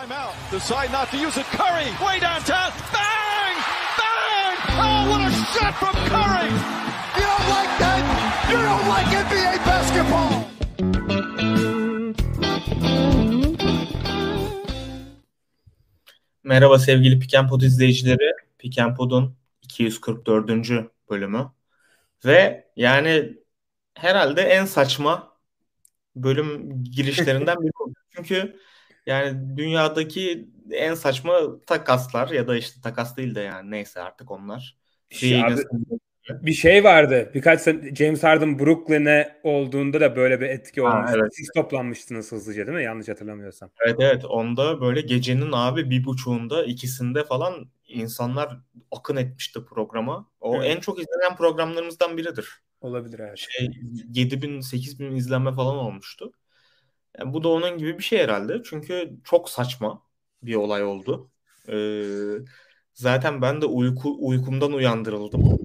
Timeout. Decide not to use it. Curry, way downtown. Bang! Bang! Oh, what a shot from Curry! You don't like that? You don't like NBA basketball! Merhaba sevgili Pikenpod izleyicileri. Pikenpod'un 244. bölümü. Ve yani herhalde en saçma bölüm girişlerinden biri oldu. Çünkü yani dünyadaki en saçma takaslar ya da işte takas değil de yani neyse artık onlar. Şey, abi, bir şey vardı. Birkaç sene James Harden Brooklyn'e olduğunda da böyle bir etki olmuş. Evet. Siz toplanmıştınız hızlıca değil mi? Yanlış hatırlamıyorsam. Evet evet. Onda böyle gecenin abi bir buçuğunda ikisinde falan insanlar akın etmişti programa. O evet. en çok izlenen programlarımızdan biridir. Olabilir evet. Şey 7 bin 8 bin izlenme falan olmuştu. Yani bu da onun gibi bir şey herhalde. Çünkü çok saçma bir olay oldu. Ee, zaten ben de uyku uykumdan uyandırıldım.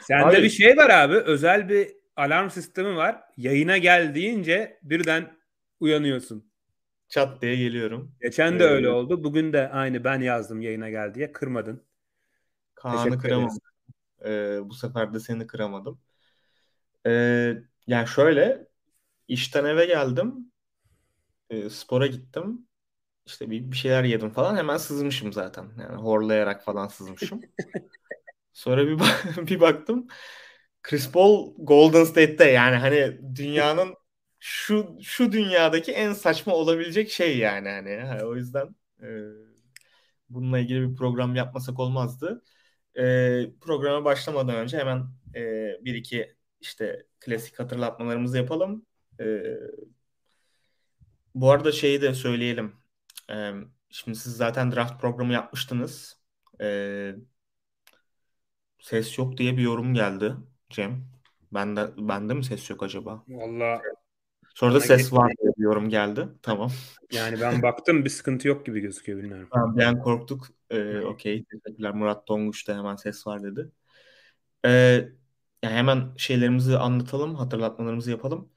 Sende abi, bir şey var abi. Özel bir alarm sistemi var. Yayına gel deyince birden uyanıyorsun. Çat diye geliyorum. Geçen de ee, öyle oldu. Bugün de aynı ben yazdım yayına gel diye. Kırmadın. Kaan'ı kıramadım. Ee, bu sefer de seni kıramadım. Ee, yani şöyle işten eve geldim. E, spora gittim. İşte bir, bir şeyler yedim falan. Hemen sızmışım zaten. Yani horlayarak falan sızmışım. Sonra bir bir baktım. Chris Paul Golden State'te yani hani dünyanın şu şu dünyadaki en saçma olabilecek şey yani hani o yüzden e, bununla ilgili bir program yapmasak olmazdı. E, programa başlamadan önce hemen e, bir iki işte klasik hatırlatmalarımızı yapalım. E, bu arada şeyi de söyleyelim. E, şimdi siz zaten draft programı yapmıştınız. E, ses yok diye bir yorum geldi Cem. Bende, bende mi ses yok acaba? Valla Sonra da ses var diye bir yorum geldi. Tamam. Yani ben baktım bir sıkıntı yok gibi gözüküyor bilmiyorum. Tamam ben korktuk. Ee, Okey. Teşekkürler. Murat Tonguç da hemen ses var dedi. Ee, yani hemen şeylerimizi anlatalım. Hatırlatmalarımızı yapalım.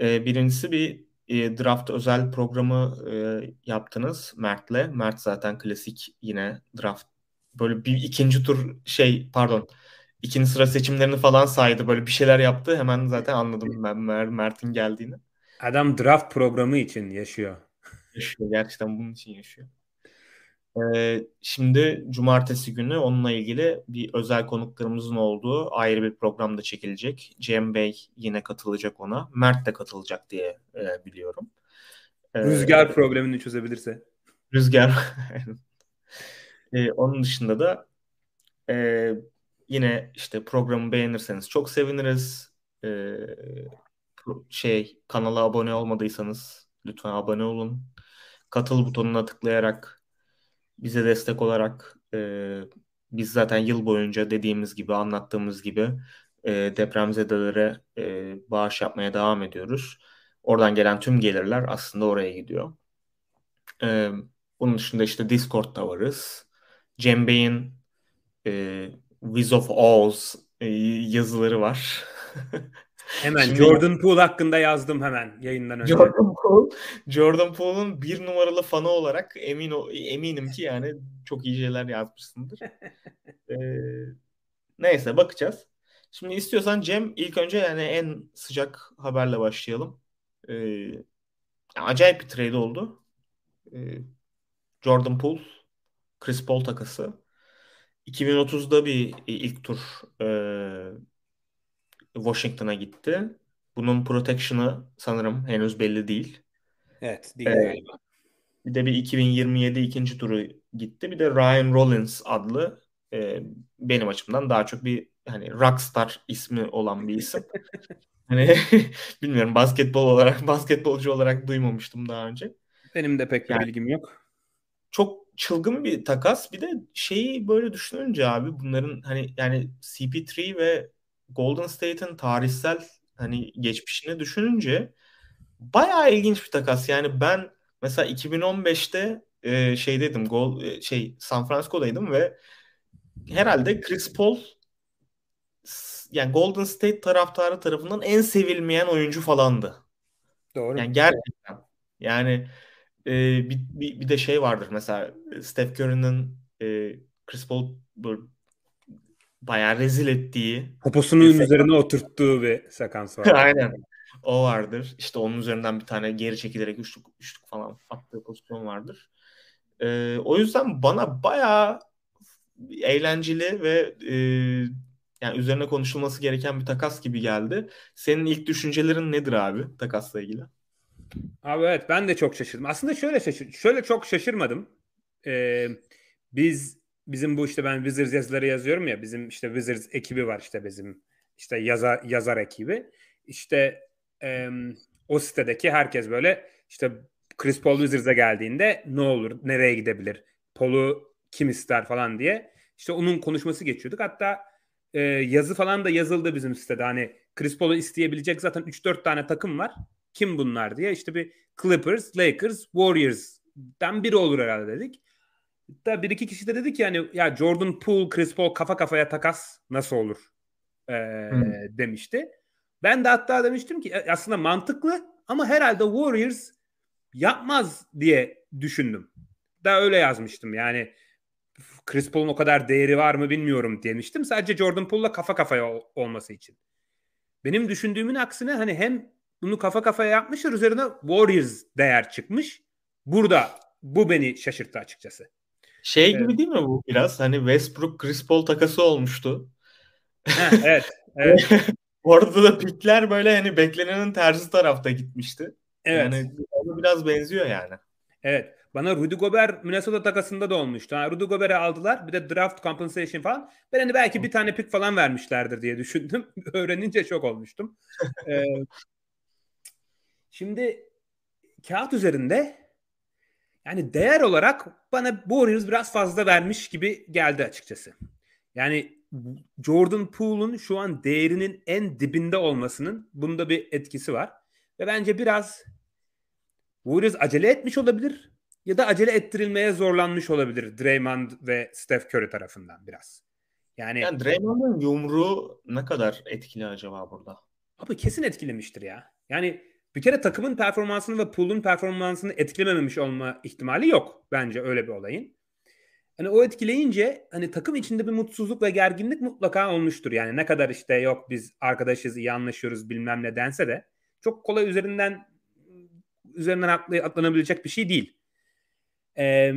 Ee, birincisi bir e, draft özel programı e, yaptınız Mert'le. Mert zaten klasik yine draft böyle bir ikinci tur şey pardon ikinci sıra seçimlerini falan saydı. Böyle bir şeyler yaptı. Hemen zaten anladım ben Mer Mert'in geldiğini. Adam draft programı için yaşıyor. Yaşıyor. Gerçekten bunun için yaşıyor. Ee, şimdi cumartesi günü onunla ilgili bir özel konuklarımızın olduğu ayrı bir program da çekilecek. Cem Bey yine katılacak ona. Mert de katılacak diye e, biliyorum. Ee, Rüzgar problemini çözebilirse. Rüzgar. ee, onun dışında da e, yine işte programı beğenirseniz çok seviniriz. Ee, şey kanala abone olmadıysanız lütfen abone olun. Katıl butonuna tıklayarak bize destek olarak e, biz zaten yıl boyunca dediğimiz gibi anlattığımız gibi e, depremzedelere e, bağış yapmaya devam ediyoruz. Oradan gelen tüm gelirler aslında oraya gidiyor. E, bunun dışında işte Discord'da varız. Cem Bey'in e, Wiz of Oz e, yazıları var. Hemen Şimdi, Jordan Poole hakkında yazdım hemen yayından önce. Jordan Poole, Jordan Poole'un bir numaralı fanı olarak emin eminim ki yani çok iyi şeyler yazmışsındır. ee, neyse bakacağız. Şimdi istiyorsan Cem ilk önce yani en sıcak haberle başlayalım. Ee, acayip bir trade oldu. Ee, Jordan Poole, Chris Paul takası. 2030'da bir ilk tur e, Washington'a gitti. Bunun protection'ı sanırım henüz belli değil. Evet, değil ee, galiba. Bir de bir 2027 ikinci turu gitti. Bir de Ryan Rollins adlı e, benim açımdan daha çok bir hani rockstar ismi olan bir isim. hani bilmiyorum basketbol olarak basketbolcu olarak duymamıştım daha önce. Benim de pek yani, bilgim yok. Çok çılgın bir takas. Bir de şeyi böyle düşününce abi bunların hani yani CP3 ve Golden State'in tarihsel hani geçmişini düşününce bayağı ilginç bir takas. Yani ben mesela 2015'te e, şey dedim gol e, şey San Francisco'daydım ve herhalde Chris Paul yani Golden State taraftarı tarafından en sevilmeyen oyuncu falandı. Doğru. Yani gerçekten. Yani e, bir, bir, bir de şey vardır mesela Steph Curry'nin e, Chris Paul bayağı rezil ettiği poposunun üzerine oturttuğu bir sekans var. Aynen. O vardır. İşte onun üzerinden bir tane geri çekilerek üçlük, üçlük falan attığı pozisyon vardır. Ee, o yüzden bana bayağı eğlenceli ve e, yani üzerine konuşulması gereken bir takas gibi geldi. Senin ilk düşüncelerin nedir abi takasla ilgili? Abi evet ben de çok şaşırdım. Aslında şöyle şaşır, şöyle çok şaşırmadım. Ee, biz bizim bu işte ben Wizards yazıları yazıyorum ya bizim işte Wizards ekibi var işte bizim işte yazar yazar ekibi. İşte e, o sitedeki herkes böyle işte Chris Paul Wizards'a geldiğinde ne olur, nereye gidebilir, Paul'u kim ister falan diye işte onun konuşması geçiyorduk. Hatta e, yazı falan da yazıldı bizim sitede. Hani Chris Paul'u isteyebilecek zaten 3-4 tane takım var. Kim bunlar diye işte bir Clippers, Lakers, Warriors'dan biri olur herhalde dedik. Hatta bir iki kişi de dedi ki yani ya Jordan Poole, Chris Paul kafa kafaya takas nasıl olur ee, hmm. demişti. Ben de hatta demiştim ki e, aslında mantıklı ama herhalde Warriors yapmaz diye düşündüm. Da öyle yazmıştım yani Chris Paul'un o kadar değeri var mı bilmiyorum demiştim. Sadece Jordan Poole'la kafa kafaya olması için. Benim düşündüğümün aksine hani hem bunu kafa kafaya yapmışlar üzerine Warriors değer çıkmış. Burada bu beni şaşırttı açıkçası. Şey gibi değil mi bu biraz? Hani Westbrook Chris Paul takası olmuştu. Ha, evet. evet. Orada da pikler böyle hani beklenenin tersi tarafta gitmişti. Evet. Yani biraz benziyor yani. Evet. Bana Rudy Gobert Minnesota takasında da olmuştu. Ha, Rudy Gobert'i aldılar. Bir de draft compensation falan. Ben hani belki bir tane pik falan vermişlerdir diye düşündüm. Öğrenince şok olmuştum. ee, şimdi kağıt üzerinde yani değer olarak bana Warriors biraz fazla vermiş gibi geldi açıkçası. Yani Jordan Poole'un şu an değerinin en dibinde olmasının bunda bir etkisi var. Ve bence biraz Warriors acele etmiş olabilir ya da acele ettirilmeye zorlanmış olabilir Draymond ve Steph Curry tarafından biraz. Yani, yani Draymond'un yumruğu ne kadar etkili acaba burada? Abi kesin etkilemiştir ya. Yani bir kere takımın performansını ve Poole'un performansını etkilememiş olma ihtimali yok bence öyle bir olayın. Hani o etkileyince hani takım içinde bir mutsuzluk ve gerginlik mutlaka olmuştur. Yani ne kadar işte yok biz arkadaşız, iyi anlaşıyoruz bilmem ne dense de çok kolay üzerinden üzerinden atlanabilecek bir şey değil. Ee,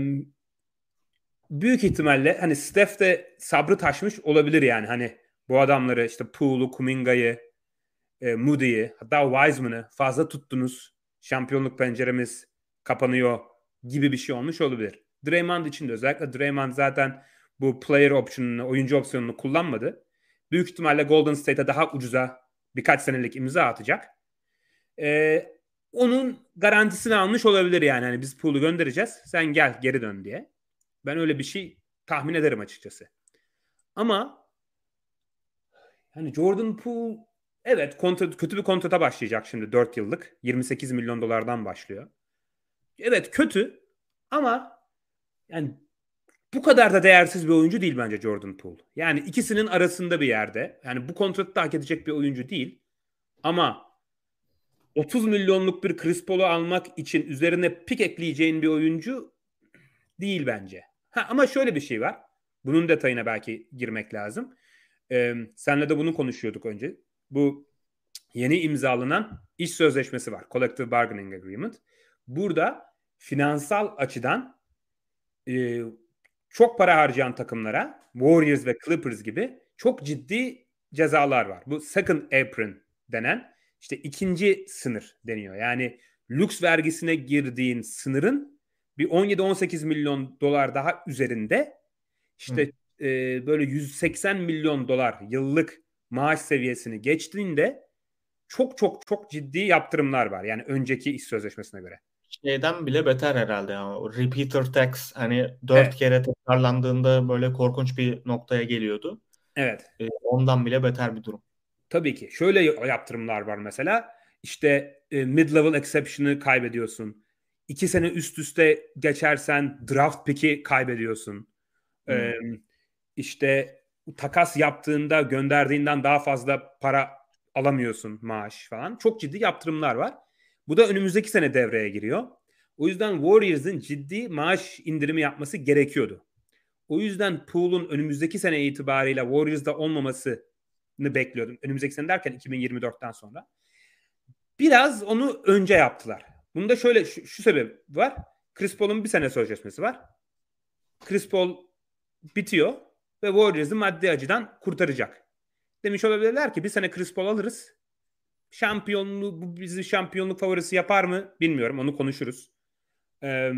büyük ihtimalle hani Steph de sabrı taşmış olabilir yani. Hani bu adamları işte Poole'u, Kuminga'yı, e, Moody'yi hatta Wiseman'ı fazla tuttunuz. Şampiyonluk penceremiz kapanıyor gibi bir şey olmuş olabilir. Draymond için de özellikle Draymond zaten bu player option'unu, oyuncu opsiyonunu kullanmadı. Büyük ihtimalle Golden State'e daha ucuza birkaç senelik imza atacak. Ee, onun garantisini almış olabilir yani. Hani biz pool'u göndereceğiz. Sen gel geri dön diye. Ben öyle bir şey tahmin ederim açıkçası. Ama hani Jordan Poole evet kontrat, kötü bir kontrata başlayacak şimdi 4 yıllık. 28 milyon dolardan başlıyor. Evet kötü ama yani bu kadar da değersiz bir oyuncu değil bence Jordan Poole. Yani ikisinin arasında bir yerde. Yani bu kontratı da hak edecek bir oyuncu değil. Ama 30 milyonluk bir Chris Paul'u almak için üzerine pik ekleyeceğin bir oyuncu değil bence. Ha, ama şöyle bir şey var. Bunun detayına belki girmek lazım. Ee, senle de bunu konuşuyorduk önce. Bu yeni imzalanan iş sözleşmesi var. Collective Bargaining Agreement. Burada finansal açıdan e, çok para harcayan takımlara Warriors ve Clippers gibi çok ciddi cezalar var. Bu second apron denen işte ikinci sınır deniyor. Yani lüks vergisine girdiğin sınırın bir 17-18 milyon dolar daha üzerinde işte e, böyle 180 milyon dolar yıllık maaş seviyesini geçtiğinde çok çok çok ciddi yaptırımlar var. Yani önceki iş sözleşmesine göre şeyden bile beter herhalde ya. O repeater tax hani dört evet. kere tekrarlandığında böyle korkunç bir noktaya geliyordu. Evet. E, ondan bile beter bir durum. Tabii ki. Şöyle yaptırımlar var mesela. İşte e, mid-level exception'ı kaybediyorsun. İki sene üst üste geçersen draft pick'i kaybediyorsun. Hmm. Ee, işte takas yaptığında gönderdiğinden daha fazla para alamıyorsun maaş falan. Çok ciddi yaptırımlar var. Bu da önümüzdeki sene devreye giriyor. O yüzden Warriors'ın ciddi maaş indirimi yapması gerekiyordu. O yüzden Poole'un önümüzdeki sene itibariyle Warriors'da olmamasını bekliyordum. Önümüzdeki sene derken 2024'ten sonra. Biraz onu önce yaptılar. Bunda şöyle şu, şu sebep var. Chris Paul'un bir sene sözleşmesi var. Chris Paul bitiyor ve Warriors'ı maddi açıdan kurtaracak. Demiş olabilirler ki bir sene Chris Paul alırız. Şampiyonluğu bu bizi şampiyonluk favorisi yapar mı bilmiyorum. Onu konuşuruz. Ee,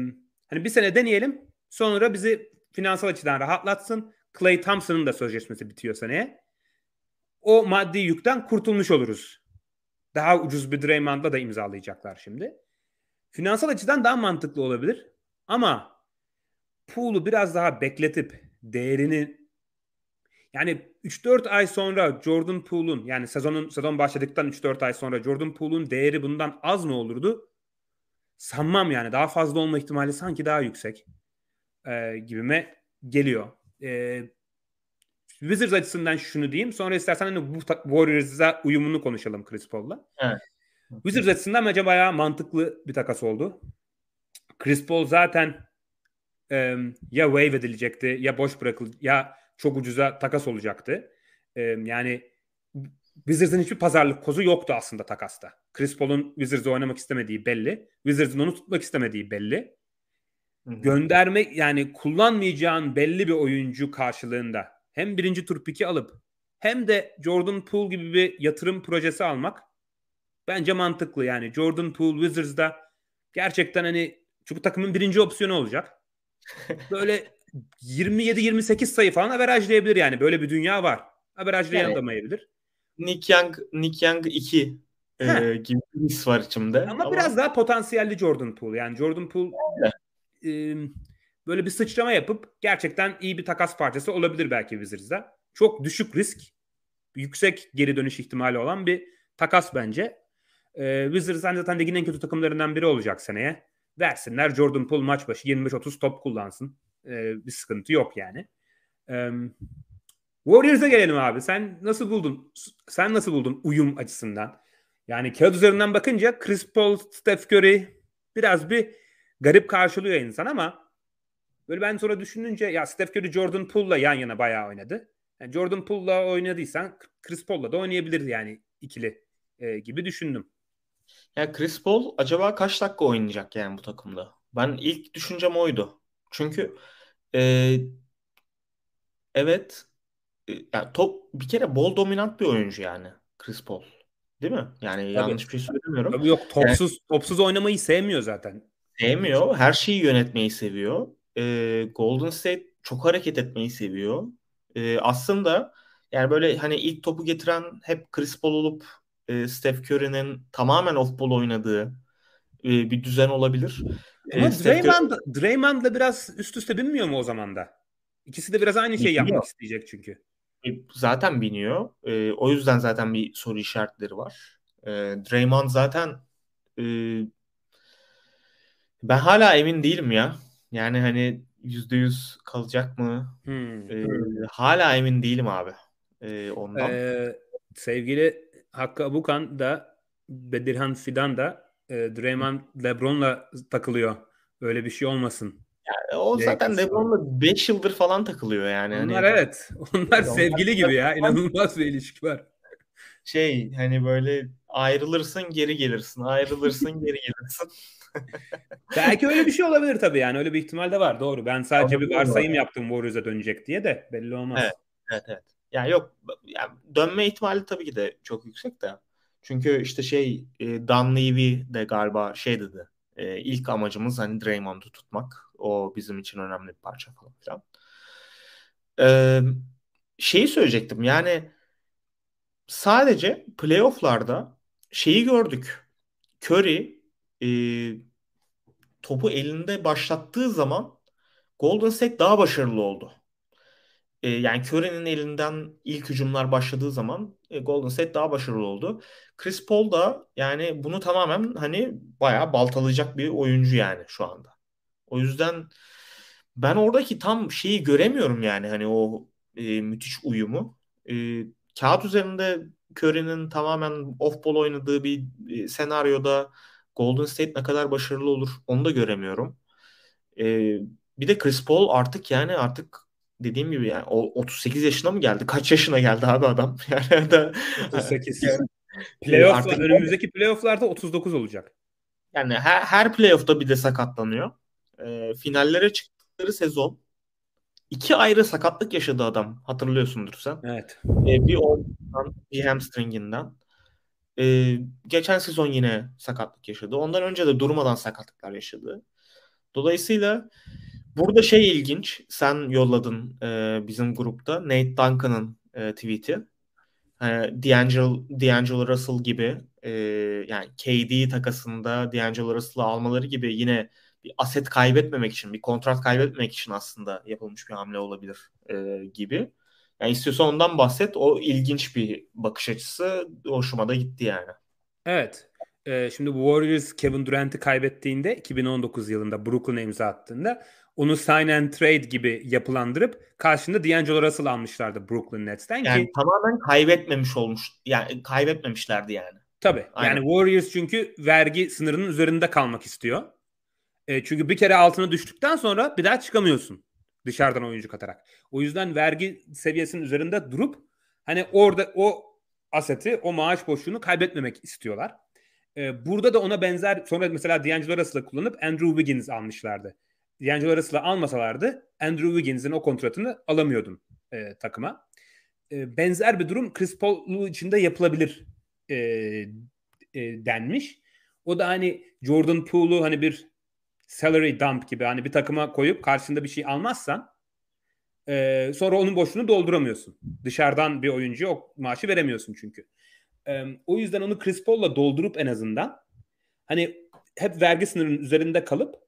hani bir sene deneyelim. Sonra bizi finansal açıdan rahatlatsın. Clay Thompson'ın da sözleşmesi bitiyor seneye. O maddi yükten kurtulmuş oluruz. Daha ucuz bir Draymond'la da imzalayacaklar şimdi. Finansal açıdan daha mantıklı olabilir. Ama Poole'u biraz daha bekletip değerini yani 3-4 ay sonra Jordan Poole'un yani sezonun sezon başladıktan 3-4 ay sonra Jordan Poole'un değeri bundan az mı olurdu? Sanmam yani. Daha fazla olma ihtimali sanki daha yüksek e, gibime geliyor. E, Wizards açısından şunu diyeyim. Sonra istersen hani bu Warriors'a uyumunu konuşalım Chris Paul'la. Evet. Wizards açısından bence bayağı mantıklı bir takas oldu. Chris Paul zaten e, ya wave edilecekti ya boş bırakıl ya çok ucuza takas olacaktı. E, yani Wizards'ın hiçbir pazarlık kozu yoktu aslında takasta. Chris Paul'un Wizards'ı oynamak istemediği belli. Wizards'ın onu tutmak istemediği belli. Hı-hı. Gönderme yani kullanmayacağın belli bir oyuncu karşılığında hem birinci tur piki alıp hem de Jordan Poole gibi bir yatırım projesi almak bence mantıklı. Yani Jordan Poole Wizards'da gerçekten hani çünkü takımın birinci opsiyonu olacak. Böyle 27-28 sayı falan averajlayabilir yani. Böyle bir dünya var. Averajlayamayabilir. Yani, Nick Young, Nick Young 2 e, gibi bir his var içimde. Ama, Ama biraz daha potansiyelli Jordan Poole. Yani Jordan Poole e, böyle bir sıçrama yapıp gerçekten iyi bir takas parçası olabilir belki Wizards'da. Çok düşük risk, yüksek geri dönüş ihtimali olan bir takas bence. E, Wizards zaten ligin en kötü takımlarından biri olacak seneye. Versinler Jordan Poole maç başı 25-30 top kullansın. E, bir sıkıntı yok yani. E, Warriors'a gelelim abi. Sen nasıl buldun? Sen nasıl buldun uyum açısından? Yani kağıt üzerinden bakınca Chris Paul, Steph Curry biraz bir garip karşılıyor insan ama böyle ben sonra düşününce ya Steph Curry Jordan Poole'la yan yana bayağı oynadı. Yani Jordan Poole'la oynadıysan Chris Paul'la da oynayabilir yani ikili e, gibi düşündüm. Ya Chris Paul acaba kaç dakika oynayacak yani bu takımda? Ben ilk düşüncem oydu. Çünkü e, evet e, yani top bir kere bol dominant bir oyuncu yani Chris Paul. Değil mi? Yani Tabii. yanlış bir şey söylemiyorum. Tabii yok topsuz yani, topsuz oynamayı sevmiyor zaten. Sevmiyor. Her şeyi yönetmeyi seviyor. Ee, Golden State çok hareket etmeyi seviyor. Ee, aslında yani böyle hani ilk topu getiren hep Chris Paul olup e, Steph Curry'nin tamamen off ball oynadığı e, bir düzen olabilir. Ama e, Draymond. Draymond'la biraz üst üste binmiyor mu o zaman da? İkisi de biraz aynı şeyi yapmak isteyecek çünkü. E, zaten biniyor. E, o yüzden zaten bir soru işaretleri var. E, Draymond zaten e, ben hala emin değilim ya. Yani hani yüzde yüz kalacak mı? Hmm. E, hala emin değilim abi. E, ondan. Ee, sevgili Hakkı Abukan da Bedirhan Fidan da e, Draymond Lebron'la takılıyor. Öyle bir şey olmasın. Yani o zaten LeBron'la 5 yıldır falan takılıyor yani. Onlar hani, evet. Onlar sevgili gibi ya. İnanılmaz bir ilişki var. Şey hani böyle ayrılırsın geri gelirsin. Ayrılırsın geri gelirsin. Belki öyle bir şey olabilir tabii yani. Öyle bir ihtimal de var. Doğru. Ben sadece bir varsayım yaptım Warriors'a dönecek diye de belli olmaz. Evet. Evet evet. Yani yok yani dönme ihtimali tabii ki de çok yüksek de. Çünkü işte şey e, Dan Levy de galiba şey dedi. E, ilk amacımız hani Draymond'u tutmak. O bizim için önemli bir parça falan filan. E, şeyi söyleyecektim yani sadece playofflarda şeyi gördük. Curry e, topu elinde başlattığı zaman Golden State daha başarılı oldu. E, yani Curry'nin elinden ilk hücumlar başladığı zaman Golden State daha başarılı oldu. Chris Paul da yani bunu tamamen hani bayağı baltalayacak bir oyuncu yani şu anda. O yüzden ben oradaki tam şeyi göremiyorum yani hani o e, müthiş uyumu. E, kağıt üzerinde Curry'nin tamamen off ball oynadığı bir e, senaryoda Golden State ne kadar başarılı olur onu da göremiyorum. Ee, bir de Chris Paul artık yani artık dediğim gibi yani o 38 yaşına mı geldi? Kaç yaşına geldi abi adam? Yani da 38. Yani, Playoff'lar, artık önümüzdeki playoff'larda 39 olacak. Yani her, her playoff'ta bir de sakatlanıyor. E, finallere çıktıkları sezon iki ayrı sakatlık yaşadı adam. Hatırlıyorsundur sen. Evet. E, bir ondan, bir hamstringinden. E, geçen sezon yine sakatlık yaşadı. Ondan önce de durmadan sakatlıklar yaşadı. Dolayısıyla burada şey ilginç. Sen yolladın e, bizim grupta Nate Duncan'ın e, tweet'i. E, D'Angelo, D'Angelo Russell gibi e, yani KD takasında D'Angelo Russell'ı almaları gibi yine bir aset kaybetmemek için, bir kontrat kaybetmemek için aslında yapılmış bir hamle olabilir e, gibi. Yani istiyorsan ondan bahset. O ilginç bir bakış açısı. Hoşuma da gitti yani. Evet. Ee, şimdi Warriors Kevin Durant'i kaybettiğinde 2019 yılında Brooklyn'a imza attığında onu sign and trade gibi yapılandırıp karşında D'Angelo Russell almışlardı Brooklyn Nets'ten yani ki tamamen kaybetmemiş olmuş. Yani kaybetmemişlerdi yani. Tabii. Aynen. Yani Warriors çünkü vergi sınırının üzerinde kalmak istiyor. E, çünkü bir kere altına düştükten sonra bir daha çıkamıyorsun dışarıdan oyuncu katarak. O yüzden vergi seviyesinin üzerinde durup hani orada o aseti, o maaş boşluğunu kaybetmemek istiyorlar. E, burada da ona benzer sonra mesela D'Angelo Russell'ı kullanıp Andrew Wiggins almışlardı. D'Angelo Russell'ı almasalardı Andrew Wiggins'in o kontratını alamıyordun e, takıma. E, benzer bir durum Chris Paul için de yapılabilir e, e, denmiş. O da hani Jordan Poole'u hani bir salary dump gibi hani bir takıma koyup karşında bir şey almazsan e, sonra onun boşluğunu dolduramıyorsun. Dışarıdan bir oyuncuya o maaşı veremiyorsun çünkü. E, o yüzden onu Chris Paul'la doldurup en azından hani hep vergi sınırının üzerinde kalıp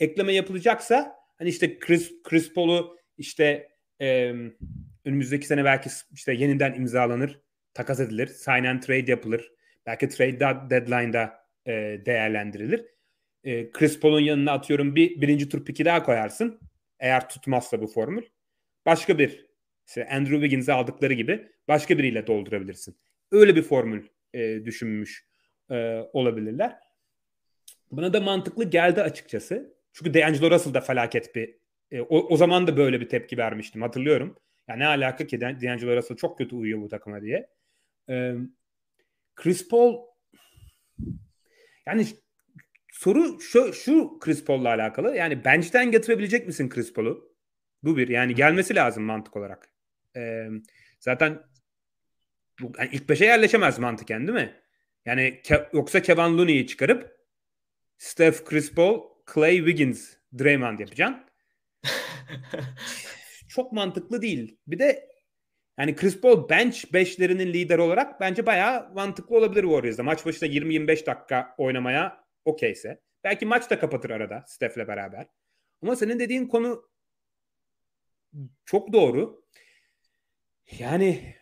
ekleme yapılacaksa hani işte Chris, Chris Paul'u işte e, önümüzdeki sene belki işte yeniden imzalanır, takas edilir, sign and trade yapılır. Belki trade deadline'da e, değerlendirilir. E, Chris Paul'un yanına atıyorum bir birinci tur piki daha koyarsın. Eğer tutmazsa bu formül. Başka bir işte Andrew Wiggins'i aldıkları gibi başka biriyle doldurabilirsin. Öyle bir formül e, düşünmüş e, olabilirler. Buna da mantıklı geldi açıkçası. Çünkü D'Angelo Russell da felaket bir e, o, o zaman da böyle bir tepki vermiştim hatırlıyorum. Ya ne alaka ki D'Angelo Russell çok kötü uyuyor bu takıma diye. E, Chris Paul yani soru şu, şu Chris Paul'la alakalı. Yani bench'ten getirebilecek misin Chris Paul'u? Bu bir. Yani gelmesi lazım mantık olarak. Ee, zaten bu, yani ilk beşe yerleşemez mantıken değil mi? Yani ke, yoksa Kevin Looney'i çıkarıp Steph, Chris Paul, Clay, Wiggins, Draymond yapacaksın. Çok mantıklı değil. Bir de yani Chris Paul bench beşlerinin lideri olarak bence bayağı mantıklı olabilir Warriors'da. Maç başında 20-25 dakika oynamaya okeyse. Belki maç da kapatır arada Steph'le beraber. Ama senin dediğin konu çok doğru. Yani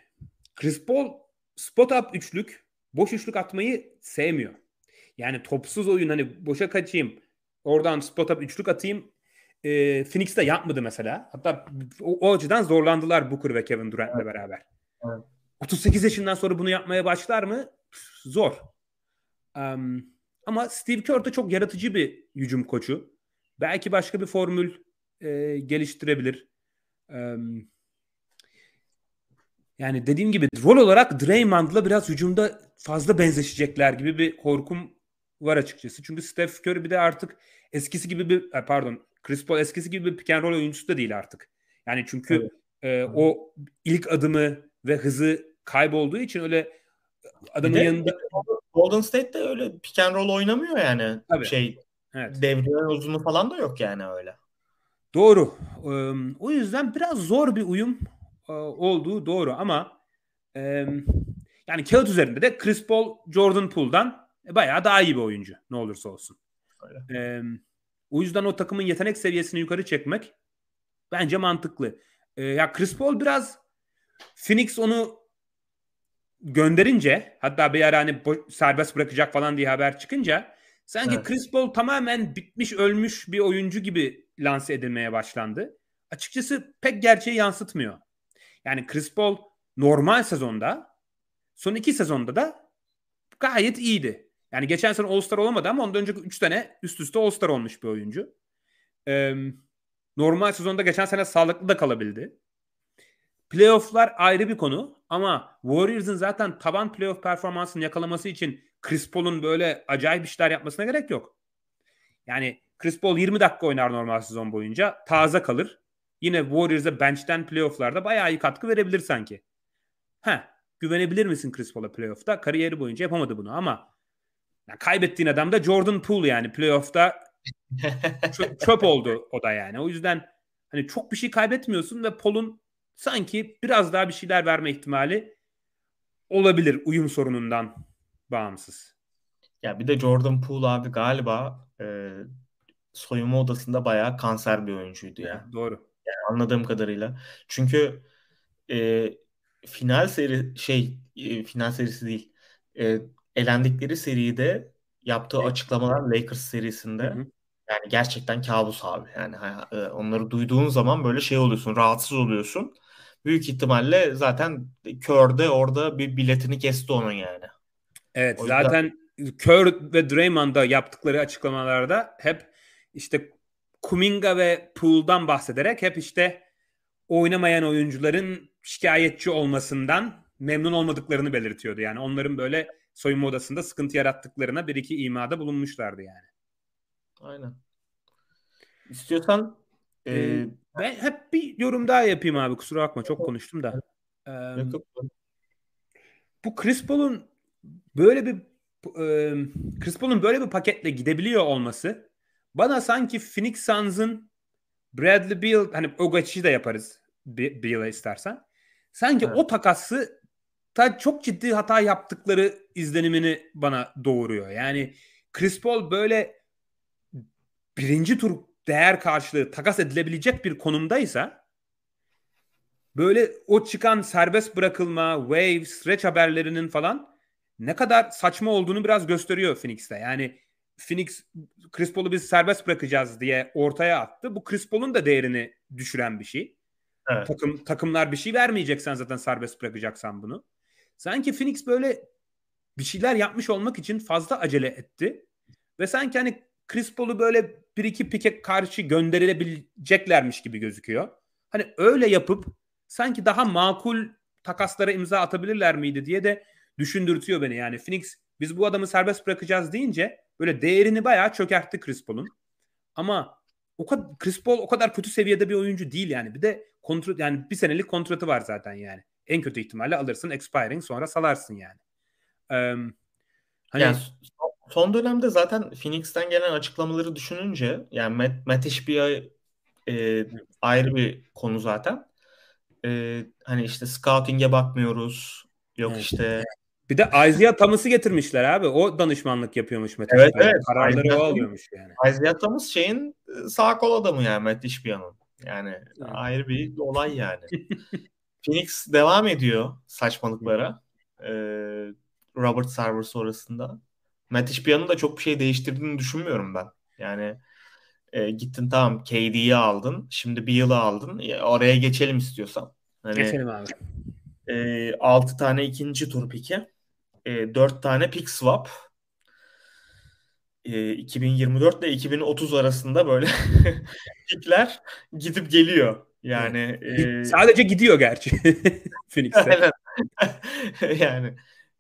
Chris Paul spot up üçlük, boş üçlük atmayı sevmiyor. Yani topsuz oyun hani boşa kaçayım, oradan spot up üçlük atayım. E, Phoenix'te yapmadı mesela. Hatta o, o açıdan zorlandılar Booker ve Kevin Durant'le evet. beraber. Evet. 38 yaşından sonra bunu yapmaya başlar mı? Zor. Um, ama Steve Kerr de çok yaratıcı bir hücum koçu. Belki başka bir formül e, geliştirebilir. E, yani dediğim gibi rol olarak Draymond'la biraz hücumda fazla benzeşecekler gibi bir korkum var açıkçası. Çünkü Steph Curry bir de artık eskisi gibi bir pardon Chris Paul eskisi gibi bir pick and roll oyuncusu da değil artık. Yani çünkü evet. e, o ilk adımı ve hızı kaybolduğu için öyle adamın yanında Golden State de öyle pick and roll oynamıyor yani. Tabii. Şey evet. devre uzunu falan da yok yani öyle. Doğru. o yüzden biraz zor bir uyum olduğu doğru ama yani kağıt üzerinde de Chris Paul Jordan Poole'dan bayağı daha iyi bir oyuncu ne olursa olsun. Öyle. o yüzden o takımın yetenek seviyesini yukarı çekmek bence mantıklı. ya Chris Paul biraz Phoenix onu gönderince hatta bir ara hani serbest bırakacak falan diye haber çıkınca sanki evet. Chris Paul tamamen bitmiş ölmüş bir oyuncu gibi lanse edilmeye başlandı. Açıkçası pek gerçeği yansıtmıyor. Yani Chris Paul normal sezonda son iki sezonda da gayet iyiydi. Yani geçen sene All-Star olamadı ama ondan önceki 3 sene üst üste All-Star olmuş bir oyuncu. Ee, normal sezonda geçen sene sağlıklı da kalabildi. Playoff'lar ayrı bir konu ama Warriors'ın zaten taban playoff performansını yakalaması için Chris Paul'un böyle acayip işler yapmasına gerek yok. Yani Chris Paul 20 dakika oynar normal sezon boyunca. Taze kalır. Yine Warriors'a bench'ten playoff'larda bayağı iyi katkı verebilir sanki. Ha, güvenebilir misin Chris Paul'a playoff'ta? Kariyeri boyunca yapamadı bunu ama yani kaybettiğin adam da Jordan Poole yani playoff'ta çöp, çöp oldu o da yani. O yüzden hani çok bir şey kaybetmiyorsun ve Paul'un sanki biraz daha bir şeyler verme ihtimali olabilir uyum sorunundan bağımsız. Ya bir de Jordan Poole abi galiba e, soyunma odasında bayağı kanser bir oyuncuydu ya. Doğru. Yani anladığım kadarıyla. Çünkü e, final seri şey e, final serisi değil. E, elendikleri seride yaptığı açıklamalar Lakers serisinde hı hı. yani gerçekten kabus abi. Yani e, onları duyduğun zaman böyle şey oluyorsun, rahatsız oluyorsun. Büyük ihtimalle zaten Kör'de orada bir biletini kesti onun yani. Evet, o zaten yüzden... Kör ve Draymond'da yaptıkları açıklamalarda hep işte Kuminga ve Poole'dan bahsederek hep işte oynamayan oyuncuların şikayetçi olmasından memnun olmadıklarını belirtiyordu. Yani onların böyle soyunma odasında sıkıntı yarattıklarına bir iki imada bulunmuşlardı yani. Aynen. İstiyorsan ee, e... ben hep bir yorum daha yapayım abi kusura bakma çok konuştum da. Ee, bu Chris Paul'un böyle bir e, Chris Paul'un böyle bir paketle gidebiliyor olması bana sanki Phoenix Suns'ın Bradley Beal hani o geçişi de yaparız Beal'a istersen. Sanki evet. o takası ta çok ciddi hata yaptıkları izlenimini bana doğuruyor. Yani Chris Paul böyle birinci tur değer karşılığı takas edilebilecek bir konumdaysa böyle o çıkan serbest bırakılma, wave, stretch haberlerinin falan ne kadar saçma olduğunu biraz gösteriyor Phoenix'te. Yani Phoenix Chris Paul'u biz serbest bırakacağız diye ortaya attı. Bu Chris Paul'un da değerini düşüren bir şey. Evet. Takım takımlar bir şey vermeyeceksen zaten serbest bırakacaksan bunu. Sanki Phoenix böyle bir şeyler yapmış olmak için fazla acele etti. Ve sanki hani Chris Paul'u böyle bir iki pike karşı gönderilebileceklermiş gibi gözüküyor. Hani öyle yapıp sanki daha makul takaslara imza atabilirler miydi diye de düşündürtüyor beni. Yani Phoenix biz bu adamı serbest bırakacağız deyince böyle değerini bayağı çökertti Chris Paul'un. Ama o kadar Chris Paul o kadar kötü seviyede bir oyuncu değil yani. Bir de kontrat yani bir senelik kontratı var zaten yani. En kötü ihtimalle alırsın expiring sonra salarsın yani. Ee, hani yani son dönemde zaten Phoenix'ten gelen açıklamaları düşününce yani Matt, Matt Ishbia e, ayrı bir konu zaten. E, hani işte scouting'e bakmıyoruz. Yok evet. işte bir de Isaiah Thomas'ı getirmişler abi. O danışmanlık yapıyormuş Matt Evet evet. Kararları Isaiah, o alıyormuş yani. Isaiah Thomas şeyin e, sağ kol adamı yani Matt Ishbia'nın. Yani evet. ayrı bir olay yani. Phoenix devam ediyor saçmalıklara. Ee, Robert Sarver sonrasında. Matt Ishbia'nın da çok bir şey değiştirdiğini düşünmüyorum ben. Yani e, gittin tamam KD'yi aldın. Şimdi bir yılı aldın. E, oraya geçelim istiyorsan. Hani, geçelim abi. E, 6 tane ikinci tur piki. E, 4 tane pick swap. E, 2024 ile 2030 arasında böyle pikler gidip geliyor. Yani e, sadece gidiyor gerçi Phoenix'te. yani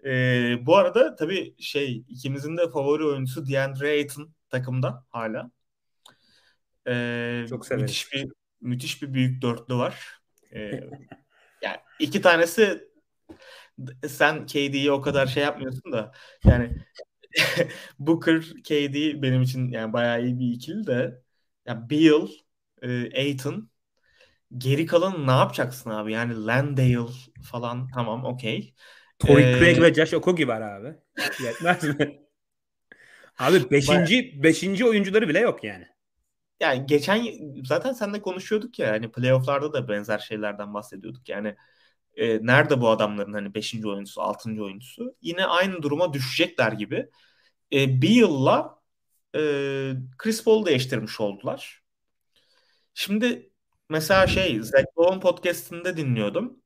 e, bu arada tabii şey ikimizin de favori oyuncusu DeAndre Ayton takımda hala. E, Çok severiz. Müthiş bir müthiş bir büyük dörtlü var. E, yani iki tanesi sen KD'yi o kadar şey yapmıyorsun da yani Booker, KD benim için yani bayağı iyi bir ikili de ya Beal, e, Aiton geri kalan ne yapacaksın abi? Yani Landale falan tamam okey. Tory ee, Craig ve Josh Okogie var abi. Yetmez mi? Abi beşinci, beşinci oyuncuları bile yok yani. Yani geçen zaten seninle konuşuyorduk ya hani playofflarda da benzer şeylerden bahsediyorduk. Yani e, nerede bu adamların hani 5. oyuncusu, 6. oyuncusu? Yine aynı duruma düşecekler gibi. E, bir yılla e, Chris Paul'u değiştirmiş oldular. Şimdi mesela şey Zach Lowe'un podcastinde dinliyordum.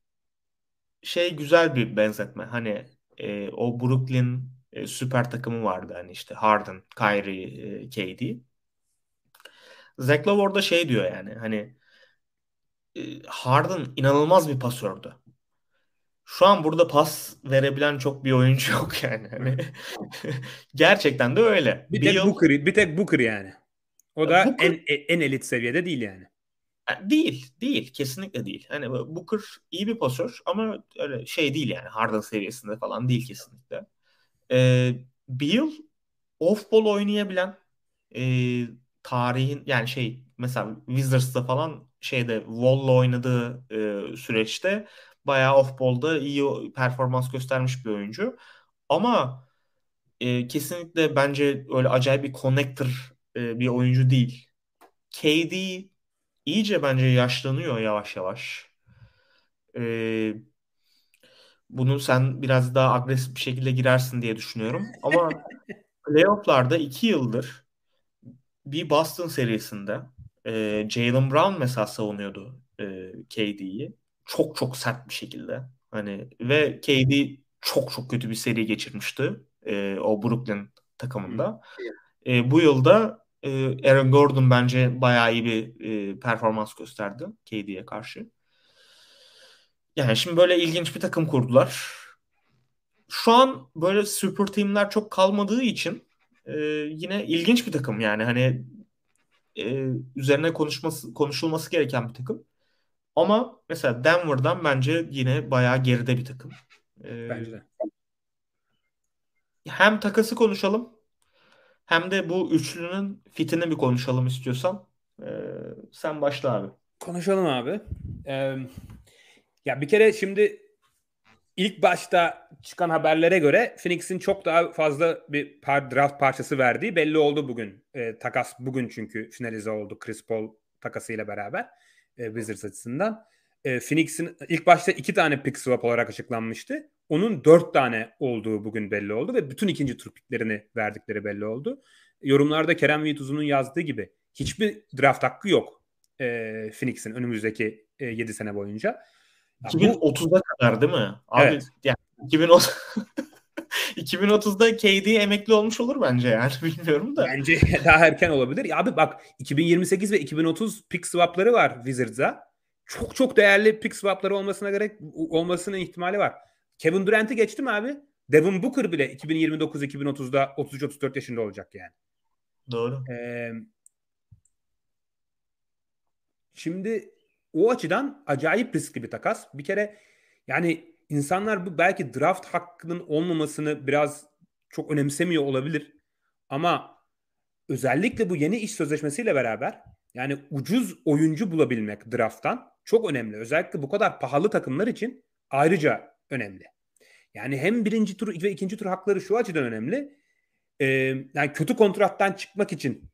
Şey güzel bir benzetme. Hani e, o Brooklyn e, e, süper takımı vardı. Hani işte Harden, Kyrie, e, KD. Zach Lowe orada şey diyor yani hani e, Harden inanılmaz bir pasördü. Şu an burada pas verebilen çok bir oyuncu yok yani. Hani gerçekten de öyle. Bir tek Booker, bir tek Booker yani. O da Booker, en en elit seviyede değil yani. Değil, değil. Kesinlikle değil. Hani Booker iyi bir pasör ama öyle şey değil yani. Harden seviyesinde falan değil kesinlikle. Ee, Beal off-ball oynayabilen e, tarihin yani şey mesela Wizards'ta falan şeyde Wall'la oynadığı e, süreçte bayağı off-ball'da iyi performans göstermiş bir oyuncu. Ama e, kesinlikle bence öyle acayip bir connector e, bir oyuncu değil. KD iyice bence yaşlanıyor yavaş yavaş. Ee, bunu sen biraz daha agresif bir şekilde girersin diye düşünüyorum. Ama playofflarda iki yıldır bir Boston serisinde e, Jalen Brown mesela savunuyordu e, KD'yi. Çok çok sert bir şekilde. Hani ve KD çok çok kötü bir seri geçirmişti e, o Brooklyn takımında. E, bu yılda e, Aaron Gordon bence bayağı iyi bir e, performans gösterdi KD'ye karşı. Yani şimdi böyle ilginç bir takım kurdular. Şu an böyle super teamler çok kalmadığı için e, yine ilginç bir takım yani hani e, üzerine konuşması konuşulması gereken bir takım. Ama mesela Denver'dan bence yine bayağı geride bir takım. E, bence de. Hem takası konuşalım hem de bu üçlünün fitini bir konuşalım istiyorsan. Ee, sen başla abi. Konuşalım abi. Ee, ya bir kere şimdi ilk başta çıkan haberlere göre Phoenix'in çok daha fazla bir par draft parçası verdiği belli oldu bugün. Ee, takas bugün çünkü finalize oldu Chris Paul takasıyla beraber e, Wizards açısından. E, Phoenix'in ilk başta iki tane pick swap olarak açıklanmıştı. Onun dört tane olduğu bugün belli oldu ve bütün ikinci tur picklerini verdikleri belli oldu. Yorumlarda Kerem Viyutuz'un yazdığı gibi hiçbir draft hakkı yok e, Phoenix'in önümüzdeki e, 7 sene boyunca. 2030'a kadar değil mi? Abi evet. yani 2030 2030'da KD emekli olmuş olur bence yani bilmiyorum da. Bence daha erken olabilir. Ya abi bak 2028 ve 2030 pick swapları var Wizards'a. Çok çok değerli pick swapları olmasına gerek olmasının ihtimali var. Kevin Durant'i geçti mi abi? Devin Booker bile 2029-2030'da 33-34 yaşında olacak yani. Doğru. Ee, şimdi o açıdan acayip riskli bir takas. Bir kere yani insanlar bu belki draft hakkının olmamasını biraz çok önemsemiyor olabilir. Ama özellikle bu yeni iş sözleşmesiyle beraber yani ucuz oyuncu bulabilmek drafttan çok önemli. Özellikle bu kadar pahalı takımlar için ayrıca önemli. Yani hem birinci tur ve ikinci tur hakları şu açıdan önemli. Ee, yani kötü kontrattan çıkmak için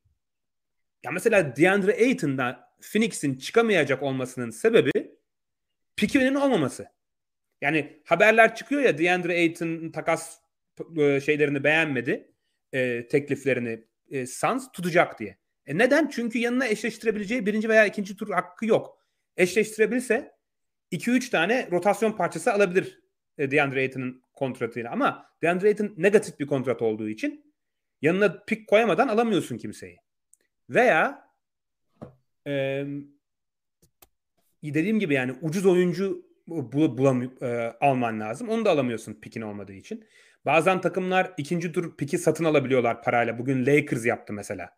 ya mesela DeAndre Ayton'da Phoenix'in çıkamayacak olmasının sebebi Pickens olmaması. Yani haberler çıkıyor ya DeAndre Ayton takas şeylerini beğenmedi. E, tekliflerini e, Suns tutacak diye. E neden? Çünkü yanına eşleştirebileceği birinci veya ikinci tur hakkı yok. Eşleştirebilse 2-3 tane rotasyon parçası alabilir e, DeAndre Ayton'un kontratıyla. Ama DeAndre Ayton negatif bir kontrat olduğu için yanına pik koyamadan alamıyorsun kimseyi. Veya e, dediğim gibi yani ucuz oyuncu bul, bulam, e, alman lazım. Onu da alamıyorsun pikin olmadığı için. Bazen takımlar ikinci tur piki satın alabiliyorlar parayla. Bugün Lakers yaptı mesela.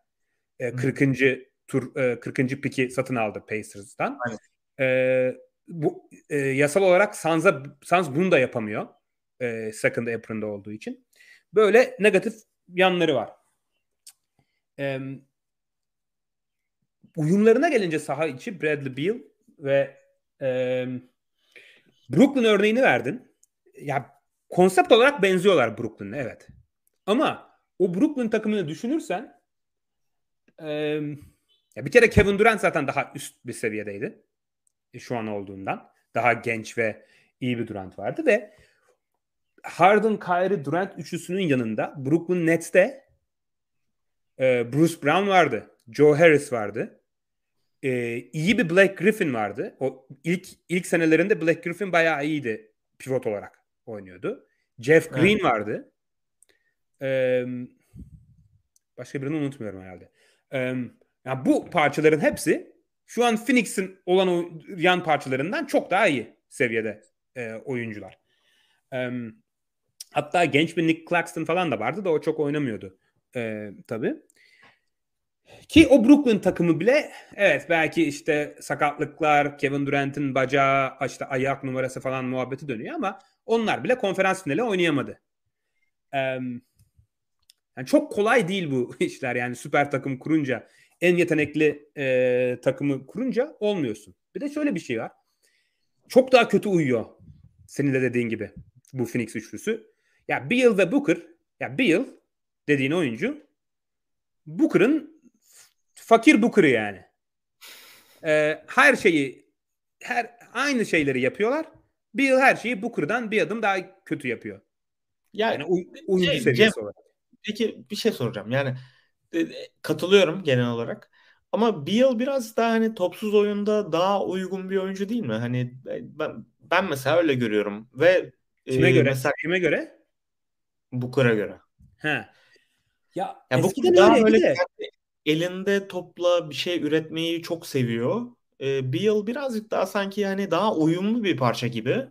E, 40. tur e, 40. piki satın aldı Pacers'tan. E, bu e, yasal olarak Suns'a Suns bunu da yapamıyor. E, second apron'da olduğu için. Böyle negatif yanları var. E, uyumlarına gelince saha içi Bradley Beal ve e, Brooklyn örneğini verdin. Ya konsept olarak benziyorlar Brooklyn'e evet. Ama o Brooklyn takımını düşünürsen e, ya bir kere Kevin Durant zaten daha üst bir seviyedeydi. E, şu an olduğundan. Daha genç ve iyi bir Durant vardı ve Harden, Kyrie, Durant üçlüsünün yanında Brooklyn Nets'te e, Bruce Brown vardı. Joe Harris vardı e, iyi bir Black Griffin vardı. O ilk ilk senelerinde Black Griffin bayağı iyiydi pivot olarak oynuyordu. Jeff Green evet. vardı. Ee, başka birini unutmuyorum herhalde. Ee, yani bu parçaların hepsi şu an Phoenix'in olan o yan parçalarından çok daha iyi seviyede e, oyuncular. E, hatta genç bir Nick Claxton falan da vardı da o çok oynamıyordu e, tabii. Ki o Brooklyn takımı bile evet belki işte sakatlıklar, Kevin Durant'in bacağı, işte ayak numarası falan muhabbeti dönüyor ama onlar bile konferans finali oynayamadı. Ee, yani çok kolay değil bu işler yani süper takım kurunca en yetenekli e, takımı kurunca olmuyorsun. Bir de şöyle bir şey var. Çok daha kötü uyuyor. Senin de dediğin gibi bu Phoenix üçlüsü. Ya Beal ve Booker ya Beal dediğin oyuncu Booker'ın fakir Booker'ı yani. Ee, her şeyi her aynı şeyleri yapıyorlar. Beal her şeyi Booker'dan bir adım daha kötü yapıyor. Ya, yani uy- oyuncu şey, seviyesi Cem, olarak. Peki bir şey soracağım. Yani katılıyorum genel olarak. Ama Beal biraz daha hani topsuz oyunda daha uygun bir oyuncu değil mi? Hani e, ben, ben mesela öyle görüyorum ve kime e, göre? Mesela kime göre? Booker'a göre. He. Ya, ya Booker daha böyle de. elinde topla bir şey üretmeyi çok seviyor. E, Beal birazcık daha sanki yani daha uyumlu bir parça gibi.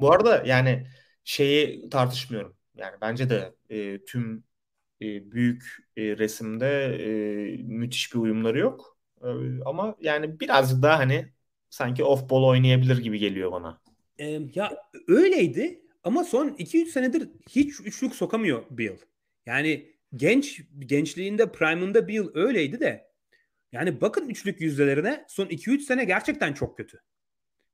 Bu arada yani şeyi tartışmıyorum. Yani bence de e, tüm e, büyük e, resimde e, müthiş bir uyumları yok. E, ama yani birazcık daha hani sanki off ball oynayabilir gibi geliyor bana. E, ya öyleydi ama son 2-3 senedir hiç üçlük sokamıyor Bill. Yani genç gençliğinde prime'ında Bill öyleydi de yani bakın üçlük yüzdelerine son 2-3 sene gerçekten çok kötü.